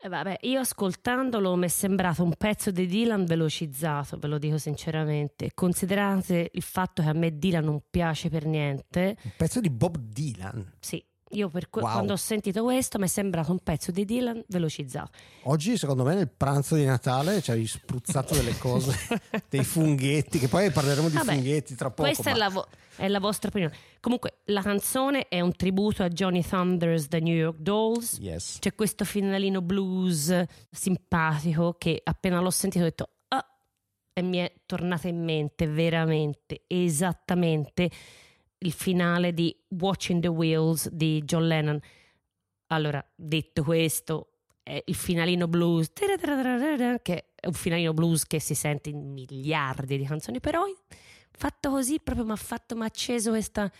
Eh, vabbè, io ascoltandolo mi è sembrato un pezzo di Dylan velocizzato, ve lo dico sinceramente. Considerate il fatto che a me Dylan non piace per niente, Un pezzo di Bob Dylan. sì, io per que- Wow. quando ho sentito questo mi è sembrato un pezzo di Dylan velocizzato. Oggi, secondo me, nel pranzo di Natale ci hai spruzzato delle cose, dei funghetti, che poi parleremo di Vabbè, funghetti tra poco. Questa è, ma- la vo- è la vostra opinione. Comunque, la canzone è un tributo a Johnny Thunders The New York Dolls. Yes. C'è questo finalino blues simpatico che appena l'ho sentito ho detto ah, e mi è tornata in mente veramente esattamente il finale di Watching the Wheels di John Lennon. Allora, detto questo, è il finalino blues che è un finalino blues che si sente in miliardi di canzoni, però fatto così proprio mi ha fatto, mi ha acceso questa,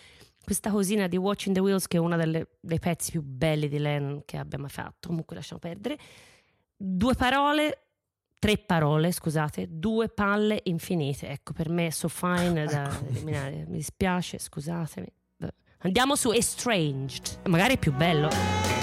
questa cosina di Watching the Wheels che è uno dei pezzi più belli di Lennon che abbia mai fatto, comunque lasciamo perdere. Due parole, tre parole, scusate, due palle infinite, ecco per me so fine da eliminare, mi dispiace, scusatemi. Andiamo su Estranged, magari è più bello.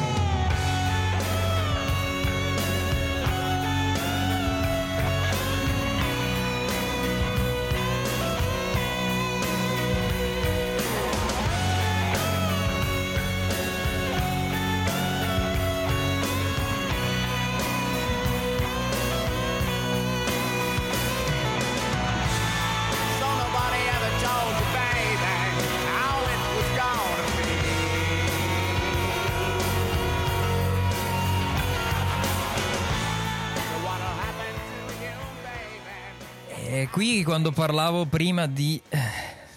Qui quando parlavo prima di, eh,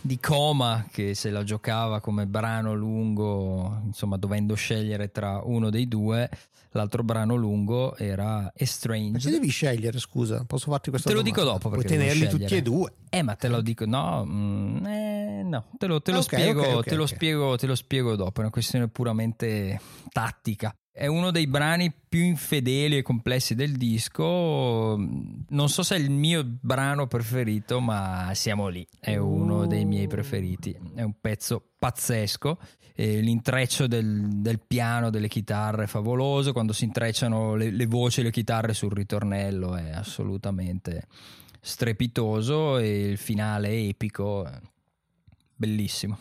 di Coma, che se la giocava come brano lungo, insomma dovendo scegliere tra uno dei due, l'altro brano lungo era Ma Estranged. ci devi scegliere, scusa, posso farti questa Te lo domanda? dico dopo perché Puoi tenerli tutti e due. Eh, ma te lo dico, no, mm, eh, no, te lo, te lo spiego, te lo spiego, te lo spiego dopo, è una questione puramente tattica. È uno dei brani più infedeli e complessi del disco. Non so se è il mio brano preferito, ma siamo lì. È uno dei miei preferiti. È un pezzo pazzesco. E l'intreccio del, del piano, delle chitarre è favoloso. Quando si intrecciano le, le voci e le chitarre sul ritornello è assolutamente strepitoso. E il finale epico, è bellissimo.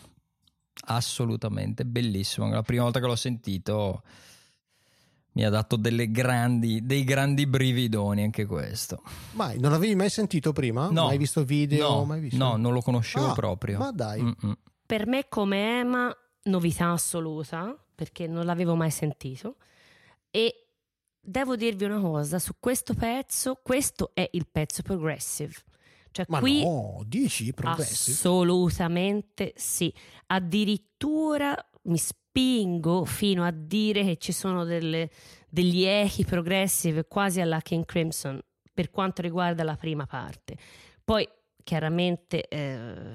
Assolutamente bellissimo. La prima volta che l'ho sentito mi ha dato delle grandi, dei grandi brividoni anche questo. Mai, non l'avevi mai sentito prima? No. Mai visto video? no, mai visto? no, non lo conoscevo Ah, proprio. Ma dai. Mm-mm. Per me come Ema novità assoluta perché non l'avevo mai sentito e devo dirvi una cosa su questo pezzo, questo è il pezzo progressive. Cioè Ma qui no, dici progressive? Assolutamente sì. Addirittura mi spingo fino a dire che ci sono delle- degli echi progressive quasi alla King Crimson per quanto riguarda la prima parte. Poi chiaramente eh,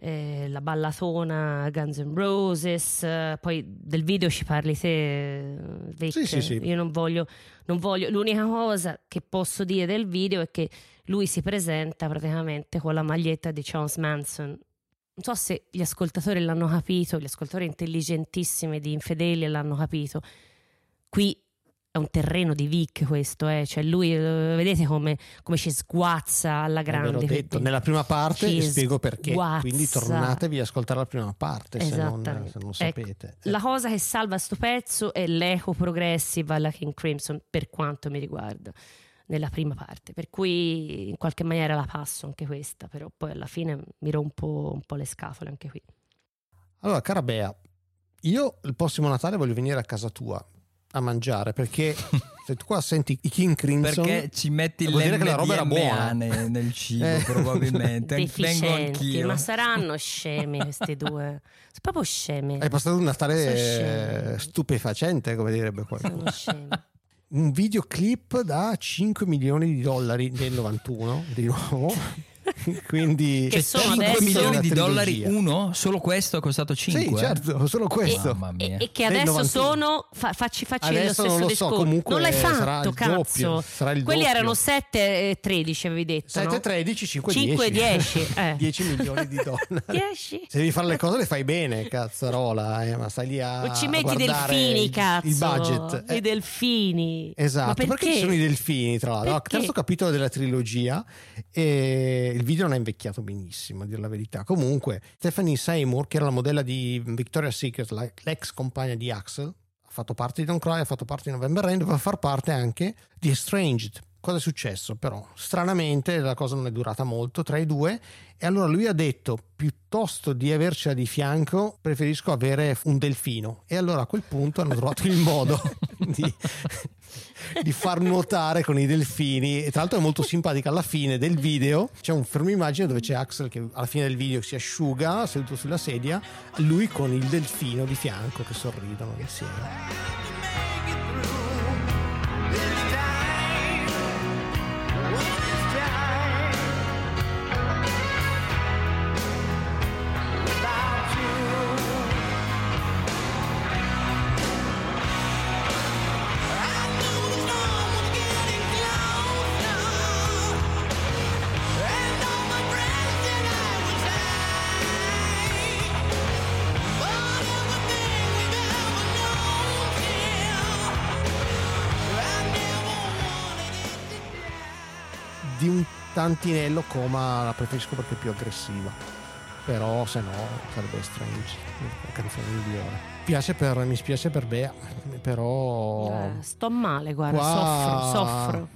eh, la ballatona Guns N' Roses, eh, poi del video ci parli te, Vic. Sì, sì, sì. Io non voglio, non voglio, l'unica cosa che posso dire del video è che lui si presenta praticamente con la maglietta di Charles Manson. Non so se gli ascoltatori l'hanno capito, gli ascoltatori intelligentissimi di Infedeli l'hanno capito. Qui è un terreno di Vic questo, eh. cioè lui, eh, vedete come, come ci sguazza alla ve l'ho grande. detto nella prima parte Ci e spiego perché. sguazza. Quindi tornatevi ad ascoltare la prima parte se non, se non Ecco, sapete. Eh, La cosa che salva sto pezzo è l'eco progressive alla King Crimson, per quanto mi riguarda, nella prima parte. Per cui in qualche maniera la passo anche questa, però poi alla fine mi rompo un po' le scatole anche qui. Allora, cara Bea, io il prossimo Natale voglio venire a casa tua a mangiare perché se tu qua senti i King Crimson Perché ci metti vuol dire che la roba era buona. ne- nel cibo, Eh. probabilmente. Vengo Deficienti, anch'io. ma saranno scemi questi due. Sono proprio scemi. hai passato un Natale stupefacente, come direbbe qualcuno. Sono scemi. Un videoclip da 5 milioni di dollari nel 91, di nuovo. Quindi Che sono 5 adesso- milioni di dollari uno? Solo questo è costato 5? Sì, certo, solo questo. Mamma E, mia. e che adesso 91. sono fa- facci, facci lo Adesso stesso non lo so, discorso comunque non l'hai sarà fatto cazzo doppio, sarà il quelli doppio. erano 7 e 13 avevi detto 7, no? 13, 5, 5 10. 10 eh. 10 milioni di dollari. 10 Se devi fare le cose le fai bene, cazzarola, eh, ma stai lì a o ci metti i guardare delfini il, cazzo il budget. i Eh, delfini Esatto, ma perché? perché, ci sono i delfini, tra l'altro. Terzo capitolo della trilogia e il video non è invecchiato benissimo, a dire la verità. Comunque, Stephanie Seymour, che era la modella di Victoria's Secret, l'ex compagna di Axel, ha fatto parte di Don't Cry, ha fatto parte di November Rain, doveva far parte anche di Estranged. Cosa è successo? Però? Stranamente la cosa non è durata molto tra i due e allora lui ha detto piuttosto di avercela di fianco preferisco avere un delfino. E allora a quel punto hanno trovato il modo di, di far nuotare con i delfini. E tra l'altro è molto simpatica alla fine del video c'è un fermo immagine dove c'è Axel che alla fine del video si asciuga seduto sulla sedia lui con il delfino di fianco che sorridono insieme tantinello coma la preferisco perché è più aggressiva però se no sarebbe strange la canzone migliore Piace per, mi spiace per Bea però Eh, sto male guarda Qua- soffro soffro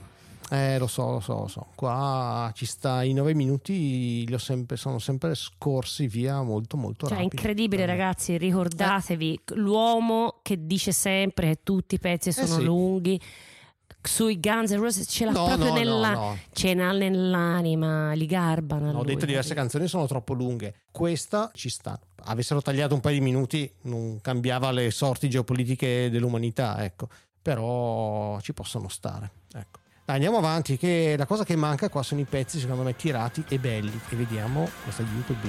eh lo so lo so lo so qua ci sta i nove minuti li ho sempre, sono sempre scorsi via molto molto Cioè, è rapidi incredibile, Eh. ragazzi. Ricordatevi l'uomo che dice sempre che tutti i pezzi sono Eh sì. lunghi. Sui Guns N' Roses ce l'ha No, proprio no, nella, no. ce l'ha nell'anima, li garbano. ho detto diverse canzoni sono troppo lunghe. Questa ci sta. Avessero tagliato un paio di minuti non cambiava le sorti geopolitiche dell'umanità ecco. Però ci possono stare ecco. Dai, andiamo avanti che la cosa che manca qua sono i pezzi secondo me tirati e belli. E vediamo questa YouTube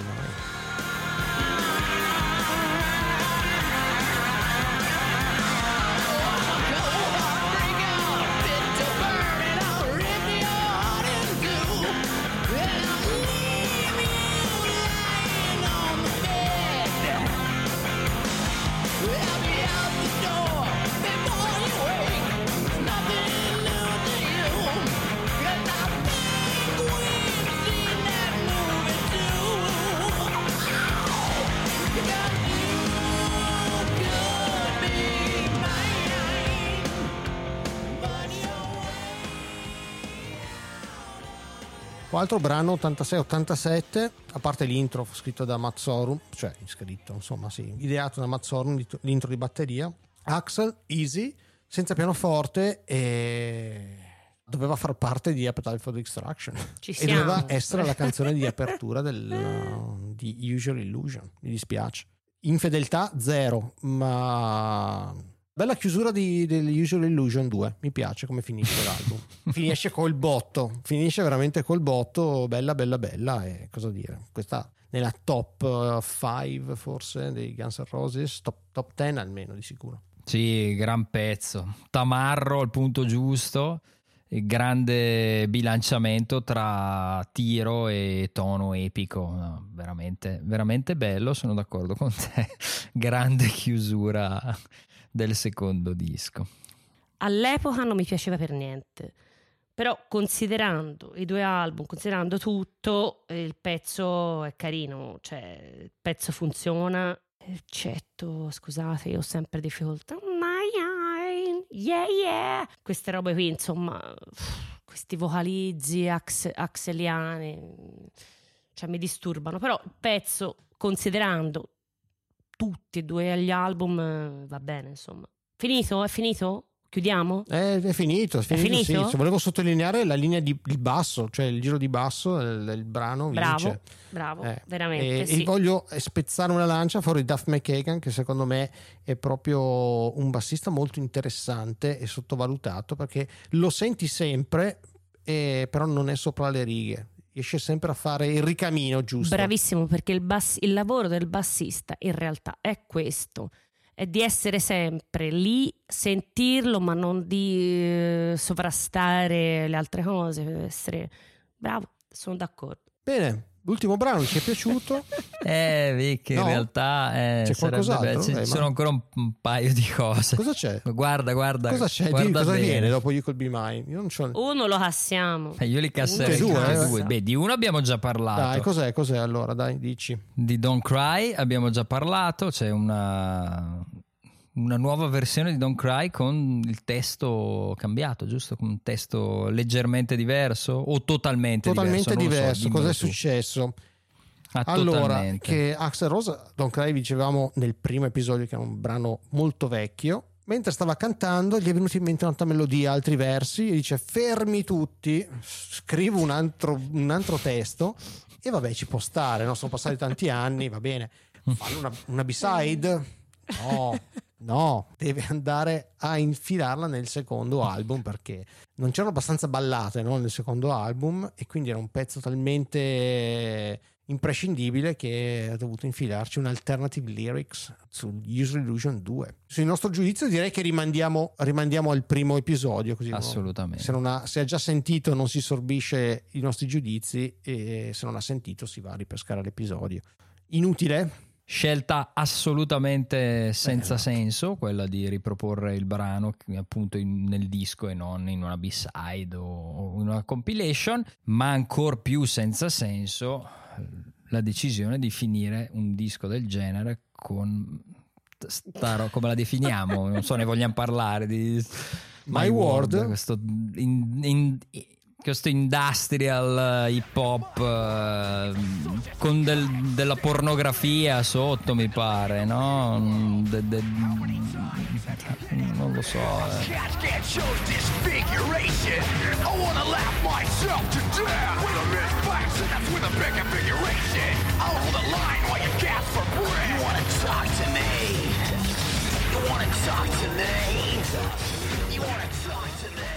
Altro brano 86-87, a parte l'intro scritto da Matt Sorum, cioè scritto, insomma, sì, ideato da Matt Sorum, l'intro di batteria. Axel, Easy, senza pianoforte e doveva far parte di Appetite for Destruction. Ci e doveva essere la canzone di apertura del, di Usual Illusion. Mi dispiace. Infedeltà zero, ma bella chiusura di, degli Usual Illusion 2. Mi piace come finisce l'album. finisce col botto, finisce veramente col botto, bella, bella, bella. E cosa dire? Questa nella top 5 forse dei Guns N' Roses, top, top 10 almeno di sicuro. Sì, gran pezzo. Tamarro al punto giusto. e Grande bilanciamento tra tiro e tono epico. No, veramente, veramente bello. Sono d'accordo con te. Grande chiusura del secondo disco. All'epoca non mi piaceva per niente. Però considerando i due album, considerando tutto, eh, il pezzo è carino, cioè il pezzo funziona, eccetto, scusate, io ho sempre difficoltà. My yeah yeah. Queste robe qui, insomma, questi vocalizzi ax- axeliani, cioè mi disturbano, però il pezzo, considerando tutti e due gli album, eh, va bene, insomma. Finito? È finito? Chiudiamo? Eh, è finito, è finito, finito? sì. Volevo sottolineare la linea di di basso, cioè il giro di basso del, del brano Bravo, vince. bravo, Eh, veramente. E, sì. e voglio spezzare una lancia fuori Duff McKagan, che secondo me è proprio un bassista molto interessante e sottovalutato perché lo senti sempre, eh, però non è sopra le righe. Riesce sempre a fare il ricamino giusto. Bravissimo, perché il, bass- il lavoro del bassista in realtà è questo. È di essere sempre lì, sentirlo, ma non di eh, sovrastare le altre cose. Essere bravo, sono d'accordo. Bene, l'ultimo brano ci è piaciuto. Eh, Vic, in No? realtà eh, C'è sarebbe qualcos'altro? Ci Eh, ma- sono ancora un, un paio di cose. Cosa c'è? Guarda, guarda. Cosa c'è? guarda Dimmi cosa bene. viene dopo You Could Be Mine. Io non c'ho... Uno lo cassiamo. Eh, Io li casserei due, eh? due. Beh, di uno abbiamo già parlato. Dai, cos'è? Cos'è allora? Dai, dici. Di Don't Cry abbiamo già parlato, c'è una, una nuova versione di Don't Cry con il testo cambiato, giusto? Con un testo leggermente diverso o totalmente, Totalmente diverso? So, diverso. dimmelo Cos'è successo? Ah, Allora, totalmente. che Axel Rose, Don't Cry, dicevamo nel primo episodio che è un brano molto vecchio. Mentre stava cantando, gli è venuta in mente un'altra melodia, altri versi, e dice: Fermi tutti, scrivo un altro, un altro testo. E vabbè, ci può stare, no? sono passati tanti anni, va bene. Fanno una, una B-side? No, no, deve andare a infilarla nel secondo album perché non c'erano abbastanza ballate no, nel secondo album e quindi era un pezzo talmente imprescindibile che ha dovuto infilarci un alternative lyrics su User Illusion 2. Sul nostro giudizio direi che rimandiamo, rimandiamo al primo episodio così Assolutamente. se, non ha, se ha già sentito non si sorbisce i nostri giudizi e se non ha sentito si va a ripescare l'episodio. Inutile? Scelta assolutamente senza senso, quella di riproporre il brano appunto in- nel disco e non in una B-side o in una compilation, ma ancora più senza senso la decisione di finire un disco del genere con sta ro- come la definiamo, non so, ne vogliamo parlare di My World. questo in- in- questo industrial hip hop eh, con del- della pornografia sotto mi pare no? De- de- non lo so eh.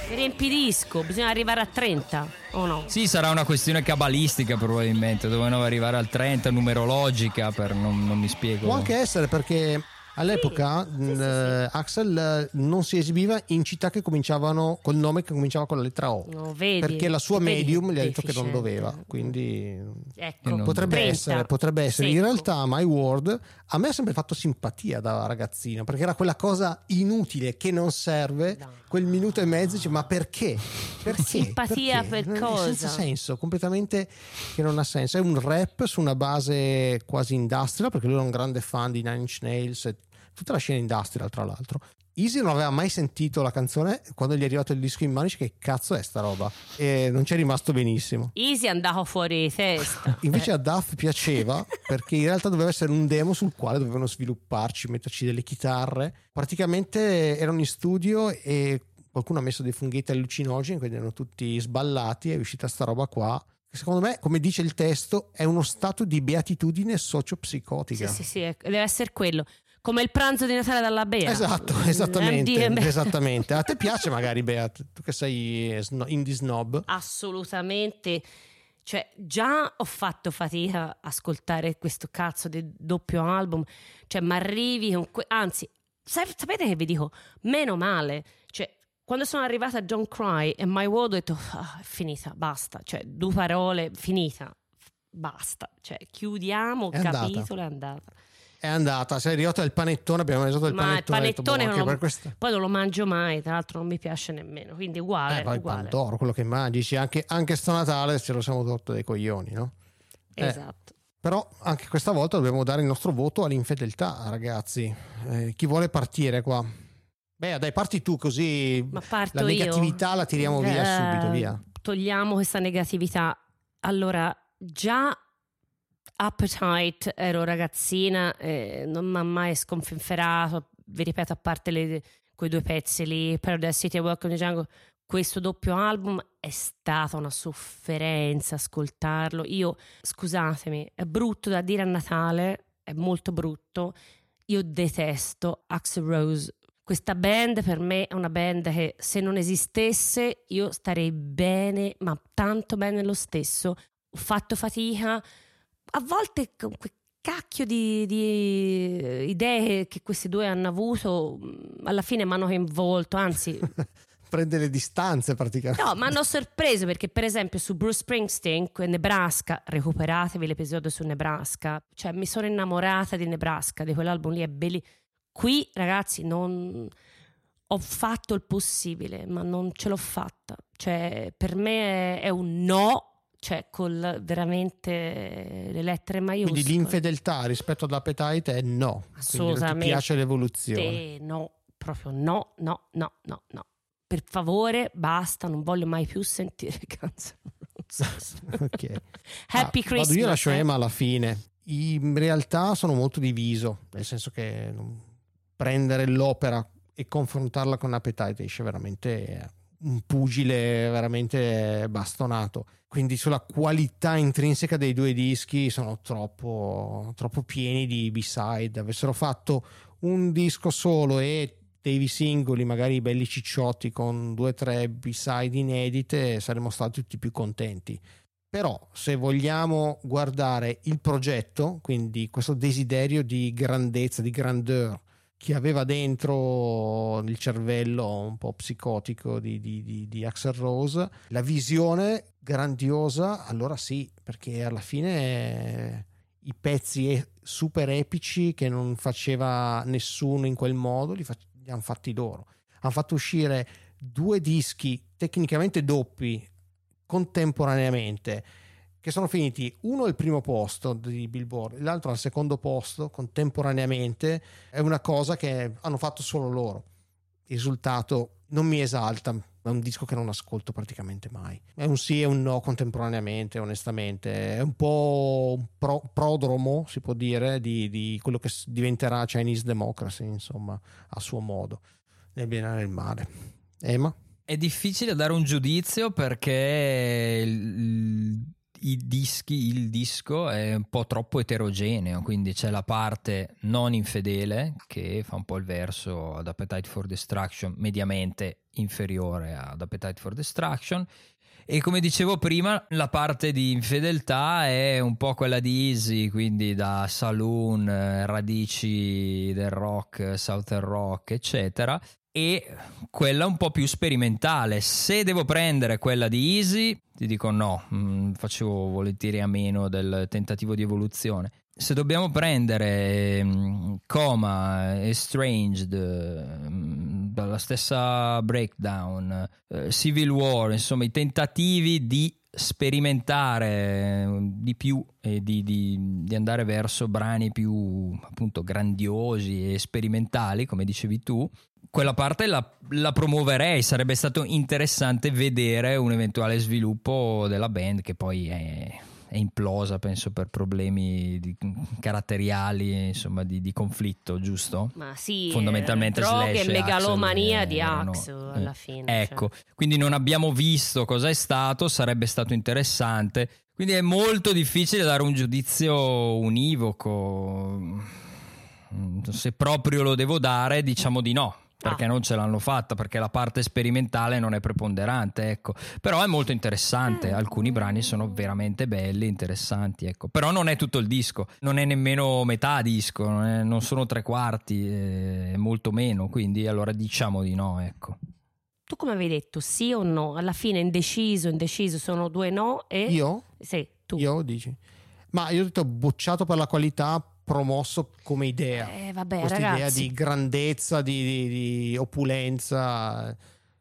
Riempidisco, bisogna arrivare a 30 o no? sì sarà una questione cabalistica probabilmente dovevano arrivare al 30 numerologica per non, non mi spiego Può anche essere perché all'epoca Sì, sì, sì, eh, Axel eh, non si esibiva in città che cominciavano col nome che cominciava con la lettera O. No, vedi, perché la sua medium gli ha detto che non doveva, quindi Ecco, non potrebbe 30. essere, potrebbe essere. In realtà My World a me ha sempre fatto simpatia da ragazzino, perché era quella cosa inutile che non serve, No. quel minuto e mezzo, dice, ma perché? Perché? Simpatia Perché? per Non- cosa? Senza senso, completamente che non ha senso. È un rap su una base quasi industrial, perché lui era un grande fan di Nine Inch Nails e tutta la scena industrial, tra l'altro. Easy non aveva mai sentito la canzone, quando gli è arrivato il disco in mano dice che cazzo è sta roba? E non ci è rimasto benissimo. Easy è andato fuori di testa. Invece a Duff piaceva perché in realtà doveva essere un demo sul quale dovevano svilupparci, metterci delle chitarre. Praticamente erano in studio e qualcuno ha messo dei funghetti allucinogeni, quindi erano tutti sballati. È uscita sta roba qua. Secondo me, come dice il testo, è uno stato di beatitudine sociopsicotica. Sì, sì, sì, deve essere quello. Come il pranzo di Natale dalla Bea. Esatto, Mm, esattamente, esattamente. A te piace magari Beat, tu che sei indie snob? Assolutamente. Cioè, già ho fatto fatica a ascoltare questo cazzo di doppio album. Cioè, mi arrivi con que- Anzi, sa- sapete che vi dico? Meno male. Cioè, quando sono arrivata a John Cry e My World ho detto, "Ah, è finita, basta. Cioè, due parole, finita. Basta. Cioè, chiudiamo il andata. capitolo, è andata. È andata, sei arrivato il panettone, abbiamo mangiato il Ma il panettone. detto, panettone boh, non lo- poi non lo mangio mai, tra l'altro non mi piace nemmeno. Quindi uguale, Eh, poi il uguale. pandoro, quello che mangi, anche, anche sto Natale ce lo siamo rotto dei coglioni, no? Eh, Esatto. Però anche questa volta dobbiamo dare il nostro voto all'infedeltà, ragazzi. Eh, chi vuole partire qua? Beh, dai, parti tu così Ma parto la io? negatività la tiriamo via Eh, subito, via. Togliamo questa negatività. Allora, già Appetite ero ragazzina, eh, non mi ha mai sconfinferato. Vi ripeto, a parte le- quei due pezzi lì, Paradise City e Welcome to Jungle, questo doppio album è stata una sofferenza ascoltarlo. Io, scusatemi, è brutto da dire a Natale, è molto brutto. Io detesto Axel Rose. Questa band per me è una band che se non esistesse io starei bene, ma tanto bene lo stesso. Ho fatto fatica, a volte con quel cacchio di, di idee che questi due hanno avuto, mh, alla fine mi hanno coinvolto, anzi Prende le distanze praticamente. No, mi hanno sorpreso perché, per esempio, su Bruce Springsteen, que- Nebraska, recuperatevi l'episodio su Nebraska. Cioè, mi sono innamorata di Nebraska, di quell'album lì, è belli. Qui, ragazzi, non ho fatto il possibile, ma non ce l'ho fatta. Cioè, per me è, è un no, cioè, con veramente le lettere maiuscole. Quindi l'infedeltà rispetto ad Appetite è no. Assolutamente. ti piace l'evoluzione. Eh, no, proprio no, no, no, no, no. Per favore, basta, non voglio mai più sentire Roses. ok. Happy Ah, Christmas. Vado io lascio eh. Emma alla fine. In realtà sono molto diviso, nel senso che prendere l'opera e confrontarla con Appetite esce veramente un pugile veramente bastonato. Quindi sulla qualità intrinseca dei due dischi sono troppo, troppo pieni di B-side. Avessero fatto un disco solo e dei singoli, magari belli cicciotti con due o tre B-side inedite, saremmo stati tutti più contenti. Però se vogliamo guardare il progetto, quindi questo desiderio di grandezza, di grandeur che aveva dentro il cervello un po' psicotico di, di, di, di Axel Rose, la visione grandiosa, allora sì, perché alla fine i pezzi super epici che non faceva nessuno in quel modo li, fac- li hanno fatti loro. Hanno fatto uscire due dischi tecnicamente doppi contemporaneamente che sono finiti uno al primo posto di Billboard l'altro al secondo posto contemporaneamente è una cosa che hanno fatto solo loro. Il risultato non mi esalta è un disco che non ascolto praticamente mai. È un sì e un no contemporaneamente onestamente. È un po' un pro- prodromo si può dire di, di quello che diventerà Chinese Democracy insomma a suo modo. Nel bene e nel male. Emma? È difficile dare un giudizio perché il, i dischi, il disco è un po' troppo eterogeneo, quindi c'è la parte non infedele che fa un po' il verso ad Appetite for Destruction, mediamente inferiore ad Appetite for Destruction. E come dicevo prima, la parte di infedeltà è un po' quella di Easy, quindi da saloon, radici del rock, southern rock, eccetera e quella un po' più sperimentale. Se devo prendere quella di Easy, ti dico no, mm, facevo volentieri a meno del tentativo di evoluzione. Se dobbiamo prendere mm, Coma, Estranged, mm, dalla stessa Breakdown, eh, Civil War, insomma i tentativi di sperimentare di più e di, di- di andare verso brani più appunto grandiosi e sperimentali, come dicevi tu, quella parte la, la promuoverei. Sarebbe stato interessante vedere un eventuale sviluppo della band che poi è, è implosa, penso, per problemi di- caratteriali, insomma, di, di conflitto, giusto? Ma sì, Fondamentalmente eh, droghe Slash megalomania Axl di Axel eh, alla fine. Ecco, cioè. quindi non abbiamo visto cosa è stato, sarebbe stato interessante. Quindi è molto difficile dare un giudizio univoco. Se proprio lo devo dare, diciamo di no. Perché Ah. non ce l'hanno fatta, perché la parte sperimentale non è preponderante, ecco. Però è molto interessante, alcuni brani sono veramente belli, interessanti, ecco. Però non è tutto il disco, non è nemmeno metà disco, non, è- non sono tre quarti, è molto meno, quindi allora diciamo di no, ecco. Tu come avevi detto, sì o no? Alla fine indeciso, indeciso, sono due no e... Io? Sì, tu. Io dici? Ma io ho detto bocciato per la qualità, promosso come idea. Eh, vabbè, Questa idea ragazzi. di grandezza, di, di- di opulenza,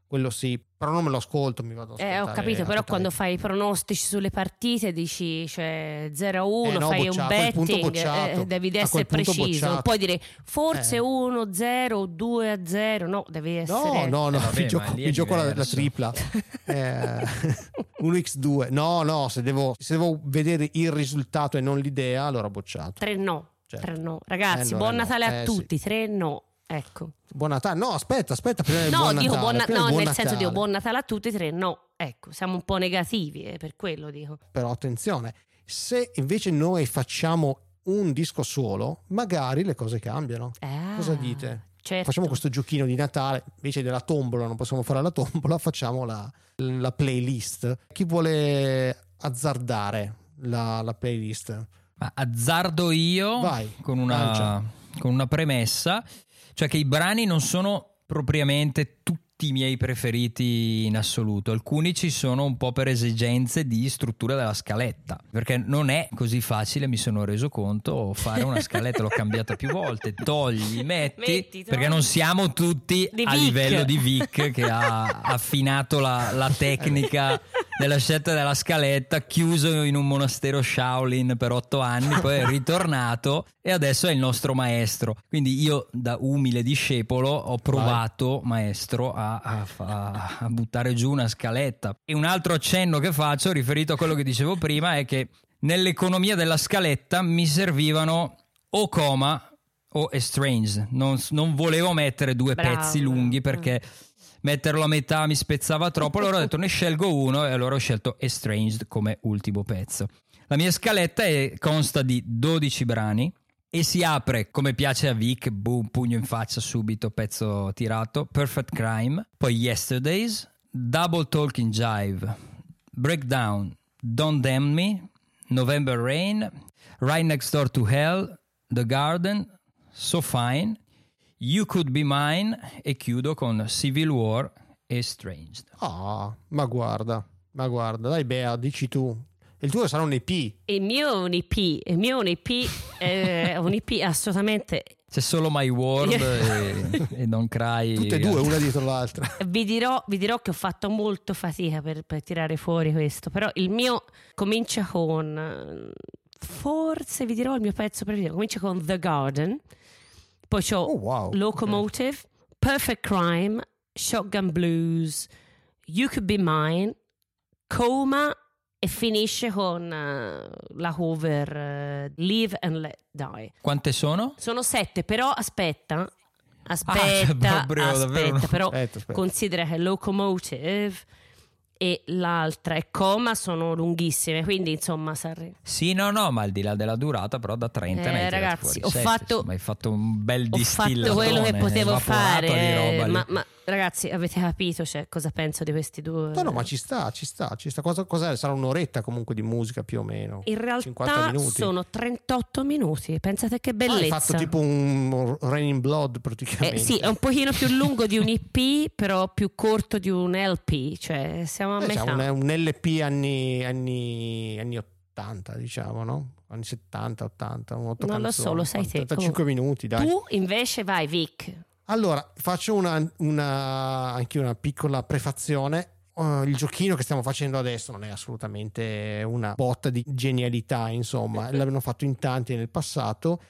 quello sì. Però non me lo ascolto, mi vado a Eh, ho ascoltare capito, però quando fai i pronostici sulle partite dici cioè 0 a 1, Eh, no, fai un bocciato, punto betting, eh, devi essere preciso. Non bocciato. puoi dire forse Eh. 1 0 2 a 0, no, devi essere No, no, no, Eh, vabbè, mi gioco, mi gioco la, la tripla. Eh, 1x2. No, no, se devo, se devo vedere il risultato e non l'idea, allora bocciato. 3 no. Certo. tre no. Ragazzi, Eh, allora buon no. Natale a Eh, tutti, 3 no. Ecco. Buon Natale. No, aspetta, aspetta. No, buon dico Natale, buon, na- no, buon nel senso dico Natale. buon Natale a tutti, 3 no. Ecco, siamo un po' negativi, eh, per quello dico. Però attenzione, se invece noi facciamo un disco solo, magari le cose cambiano. Ah, Cosa dite? Certo. Facciamo questo giochino di Natale, invece della tombola, non possiamo fare la tombola, facciamo la, la playlist. Chi vuole azzardare la, la playlist? Ma azzardo io Vai, con, una, con una premessa, cioè che i brani non sono propriamente tutti i miei preferiti in assoluto, alcuni ci sono un po' per esigenze di struttura della scaletta, perché non è così facile, mi sono reso conto, fare una scaletta, l'ho cambiata più volte, togli, metti, Metti, perché non siamo tutti Di a Vic. livello di Vic che ha affinato la, la tecnica della scelta della scaletta, chiuso in un monastero Shaolin per otto anni, poi è ritornato e adesso è il nostro maestro. Quindi io da umile discepolo ho provato, maestro, a, a a buttare giù una scaletta. E un altro accenno che faccio, riferito a quello che dicevo prima, è che nell'economia della scaletta mi servivano o coma o estranged. Non, non volevo mettere due Bravo. pezzi lunghi perché metterlo a metà mi spezzava troppo. Allora ho detto ne scelgo uno e allora ho scelto estranged come ultimo pezzo. La mia scaletta è- consta di 12 brani e si apre come piace a Vic, boom, pugno in faccia subito, pezzo tirato, Perfect Crime, poi Yesterdays, Double Talking Jive, Breakdown, Don't Damn Me, November Rain, Right Next Door to Hell, The Garden, So Fine, You Could Be Mine e chiudo con Civil War e Estranged. Ah, ma guarda, ma guarda, dai Bea, dici tu. Il tuo sarà un EP. Il mio è un EP, il mio è un EP, è un EP assolutamente C'è solo My World e, e Don't Cry. Tutte e due, una dietro l'altra. Vi dirò, vi dirò che ho fatto molto fatica per, per tirare fuori questo, però il mio comincia con, eh, forse vi dirò il mio pezzo preferito, comincia con The Garden, poi c'ho Oh, wow. Locomotive, Perfect Crime, Shotgun Blues, You Could Be Mine, Coma e finisce con eh, la cover eh, Live and Let Die. Quante sono? Sono sette, però aspetta. Ah, Aspetta, proprio davvero aspetta, no. però Aspetta, aspetta. considera che Locomotive e l'altra e Coma sono lunghissime, quindi insomma sarre- Sì, no, no, ma al di là della durata, però da 30 Eh, ragazzi, ho sette, fatto- insomma, hai fatto un bel ho distillo. fatto quello che potevo fare, eh, ma, ma ragazzi avete capito cioè, cosa penso di questi due? No, no, ma ci sta, ci sta, ci sta. Cosa, cos'è? Sarà un'oretta comunque di musica più o meno. In 50 realtà minuti. sono 38 minuti, pensate che Ah, bellezza. hai fatto tipo un Raining Blood praticamente. Eh, sì, è un pochino più lungo di un EP, però più corto di un LP, cioè siamo a Eh, metà. un, un LP anni, anni, anni 80, diciamo, no? Anni 70, 80, un otto Non lo so, canzoni, lo sai te. 35 minuti, dai. Tu invece vai Vic. Allora, faccio una, una- anche una piccola prefazione. Uh, il giochino che stiamo facendo adesso non è assolutamente una botta di genialità, insomma, l'abbiamo fatto in tanti nel passato.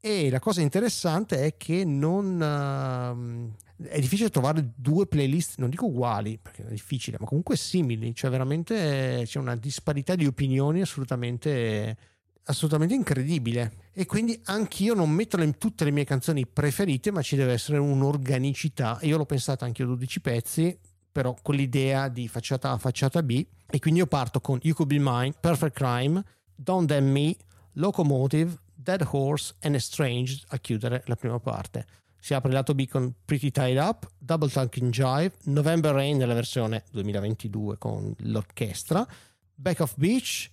E la cosa interessante è che non. ehm, è difficile trovare due playlist, non dico uguali, perché è difficile, ma comunque simili. Cioè, veramente c'è una disparità di opinioni assolutamente assolutamente incredibile. E quindi anch'io non metto le- tutte le mie canzoni preferite, ma ci deve essere un'organicità. Io l'ho pensata anche io 12 pezzi, però con l'idea di facciata A, facciata B. E quindi io parto con You Could Be Mine, Perfect Crime, Don't Damn Me, Locomotive, Dead Horse and Estranged a chiudere la prima parte. Si apre il lato B con Pretty Tied Up, Double Talking Jive, November Rain nella versione 2022 con l'orchestra, Back of Beach,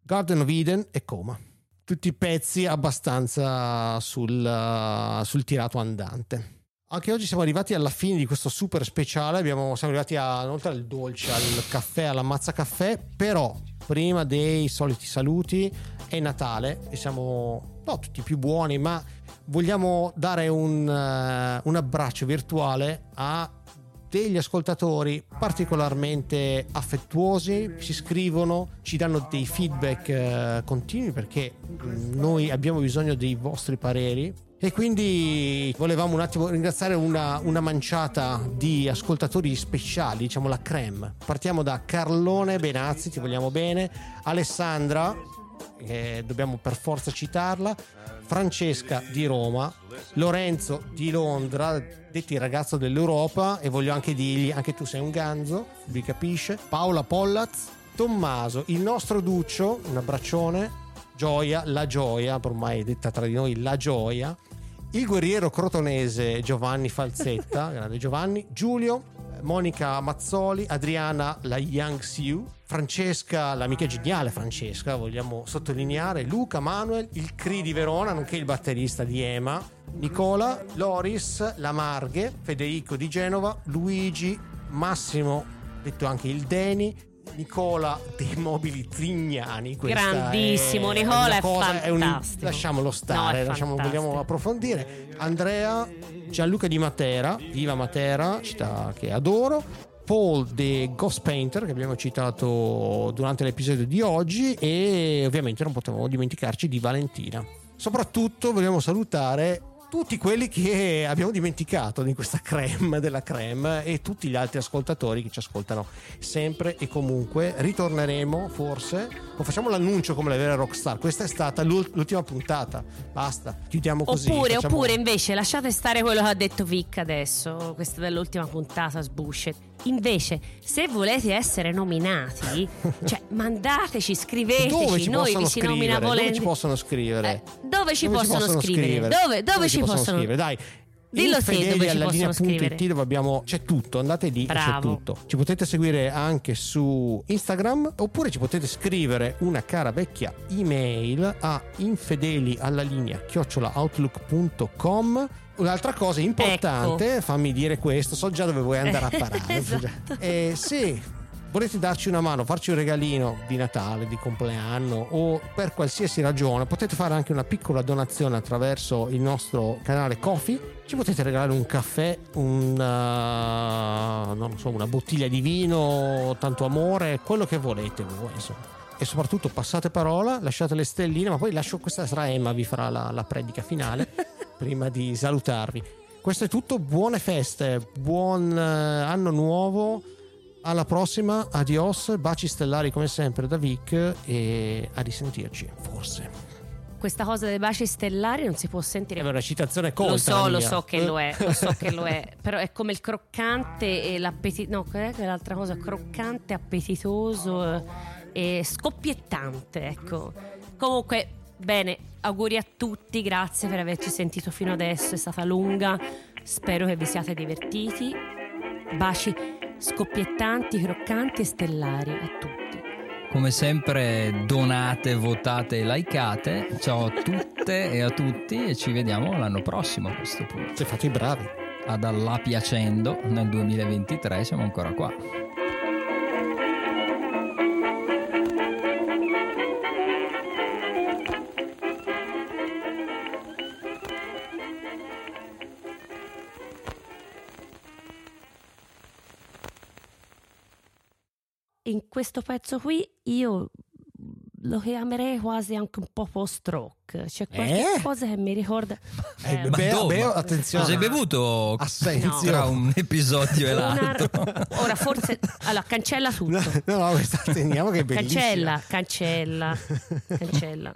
Garden of Eden e Coma. Tutti pezzi abbastanza sul, uh, sul tirato andante. Anche oggi siamo arrivati alla fine di questo super speciale. Abbiamo, siamo arrivati a, oltre al dolce, al caffè, alla mazza caffè. Però, prima dei soliti saluti, è Natale e siamo no, tutti più buoni, ma vogliamo dare un, eh, un abbraccio virtuale a degli ascoltatori particolarmente affettuosi, ci scrivono, ci danno dei feedback eh, continui perché mm, noi abbiamo bisogno dei vostri pareri. E quindi volevamo un attimo ringraziare una, una manciata di ascoltatori speciali, diciamo la creme. Partiamo da Carlone Benazzi, ti vogliamo bene, Alessandra, che dobbiamo per forza citarla, Francesca di Roma, Lorenzo di Londra, detti ragazzo dell'Europa e voglio anche dirgli, anche tu sei un ganzo, lui capisce, Paola Pollaz, Tommaso, il nostro Duccio, un abbraccione, Gioia, la Gioia, ormai detta tra di noi la Gioia, il guerriero crotonese Giovanni Falzetta, grande Giovanni, Giulio, Monica Mazzoli, Adriana la Young Siu, Francesca, l'amica geniale Francesca, vogliamo sottolineare, Luca, Manuel, il Cri di Verona, nonché il batterista di Ema, Nicola, Loris, la Marghe, Federico di Genova, Luigi, Massimo, detto anche il Deni, Nicola dei mobili Trignani. questa Grandissimo, è Nicola una è cosa- un- fantastico. lasciamolo No, stare, è lasciamo- fantastico. vogliamo approfondire. Andrea, Gianluca di Matera, viva Matera, città che adoro. Paul The Ghost Painter che abbiamo citato durante l'episodio di oggi e ovviamente non potevamo dimenticarci di Valentina. Soprattutto vogliamo salutare tutti quelli che abbiamo dimenticato di questa creme della creme e tutti gli altri ascoltatori che ci ascoltano sempre e comunque. Ritorneremo forse o facciamo l'annuncio come le vere rockstar. Questa è stata l'ul- l'ultima puntata. Basta, chiudiamo così. Oppure, facciamo- oppure invece lasciate stare quello che ha detto Vic adesso, questa dell'ultima puntata sbullshit. Invece, se volete essere nominati, cioè mandateci, scriveteci, dove ci noi possono vi si nomina scrivere? Dove volentieri. ci possono scrivere? Eh, dove ci possono scrivere? Dove- dove ci possono- scrivere? Dai. Dillo Infedeli dove ci alla possono linea scrivere. it, dove abbiamo c'è tutto, andate lì, c'è tutto. Ci potete seguire anche su Instagram oppure ci potete scrivere una cara vecchia email a infedeli alla linea chiocciolaoutlook.com. Un'altra cosa importante, fammi dire questo, so già dove vuoi andare a parare. Esatto. Eh, se volete darci una mano, farci un regalino di Natale, di compleanno o per qualsiasi ragione, potete fare anche una piccola donazione attraverso il nostro canale Coffee. Ci potete regalare un caffè, un, uh, non so, una bottiglia di vino, tanto amore, quello che volete voi, insomma. E soprattutto passate parola, lasciate le stelline, ma poi lascio questa sarà Emma, vi farà la, la predica finale prima di salutarvi. Questo è tutto, buone feste, buon eh, anno nuovo. Alla prossima, adios, baci stellari come sempre da Vic e a risentirci, forse. Questa cosa dei baci stellari non si può sentire. È una citazione colta. Lo so, lo so che lo è, lo so che lo è, però è come il croccante e l'appetito, no, è quell'altra cosa? Croccante, appetitoso eh, e scoppiettante, ecco. Comunque, bene, auguri a tutti, grazie per averci sentito fino adesso, è stata lunga, spero che vi siate divertiti. Baci scoppiettanti, croccanti e stellari a tutti. Come sempre donate, votate e likeate. Ciao a tutte e a tutti e ci vediamo l'anno prossimo a questo punto. Siete fatti bravi. Ad Allah piacendo, nel 2023 siamo ancora qua. In questo pezzo qui io lo chiamerei quasi anche un po' post-rock. C'è qualche Eh? cosa che mi ricorda. Eh, Eh, beh, dove? beh, attenzione. Cosa hai bevuto Assenzio. tra un episodio e una- l'altro? Ora forse allora cancella tutto. No, no, questa teniamo che è bellissima. Cancella, cancella, cancella.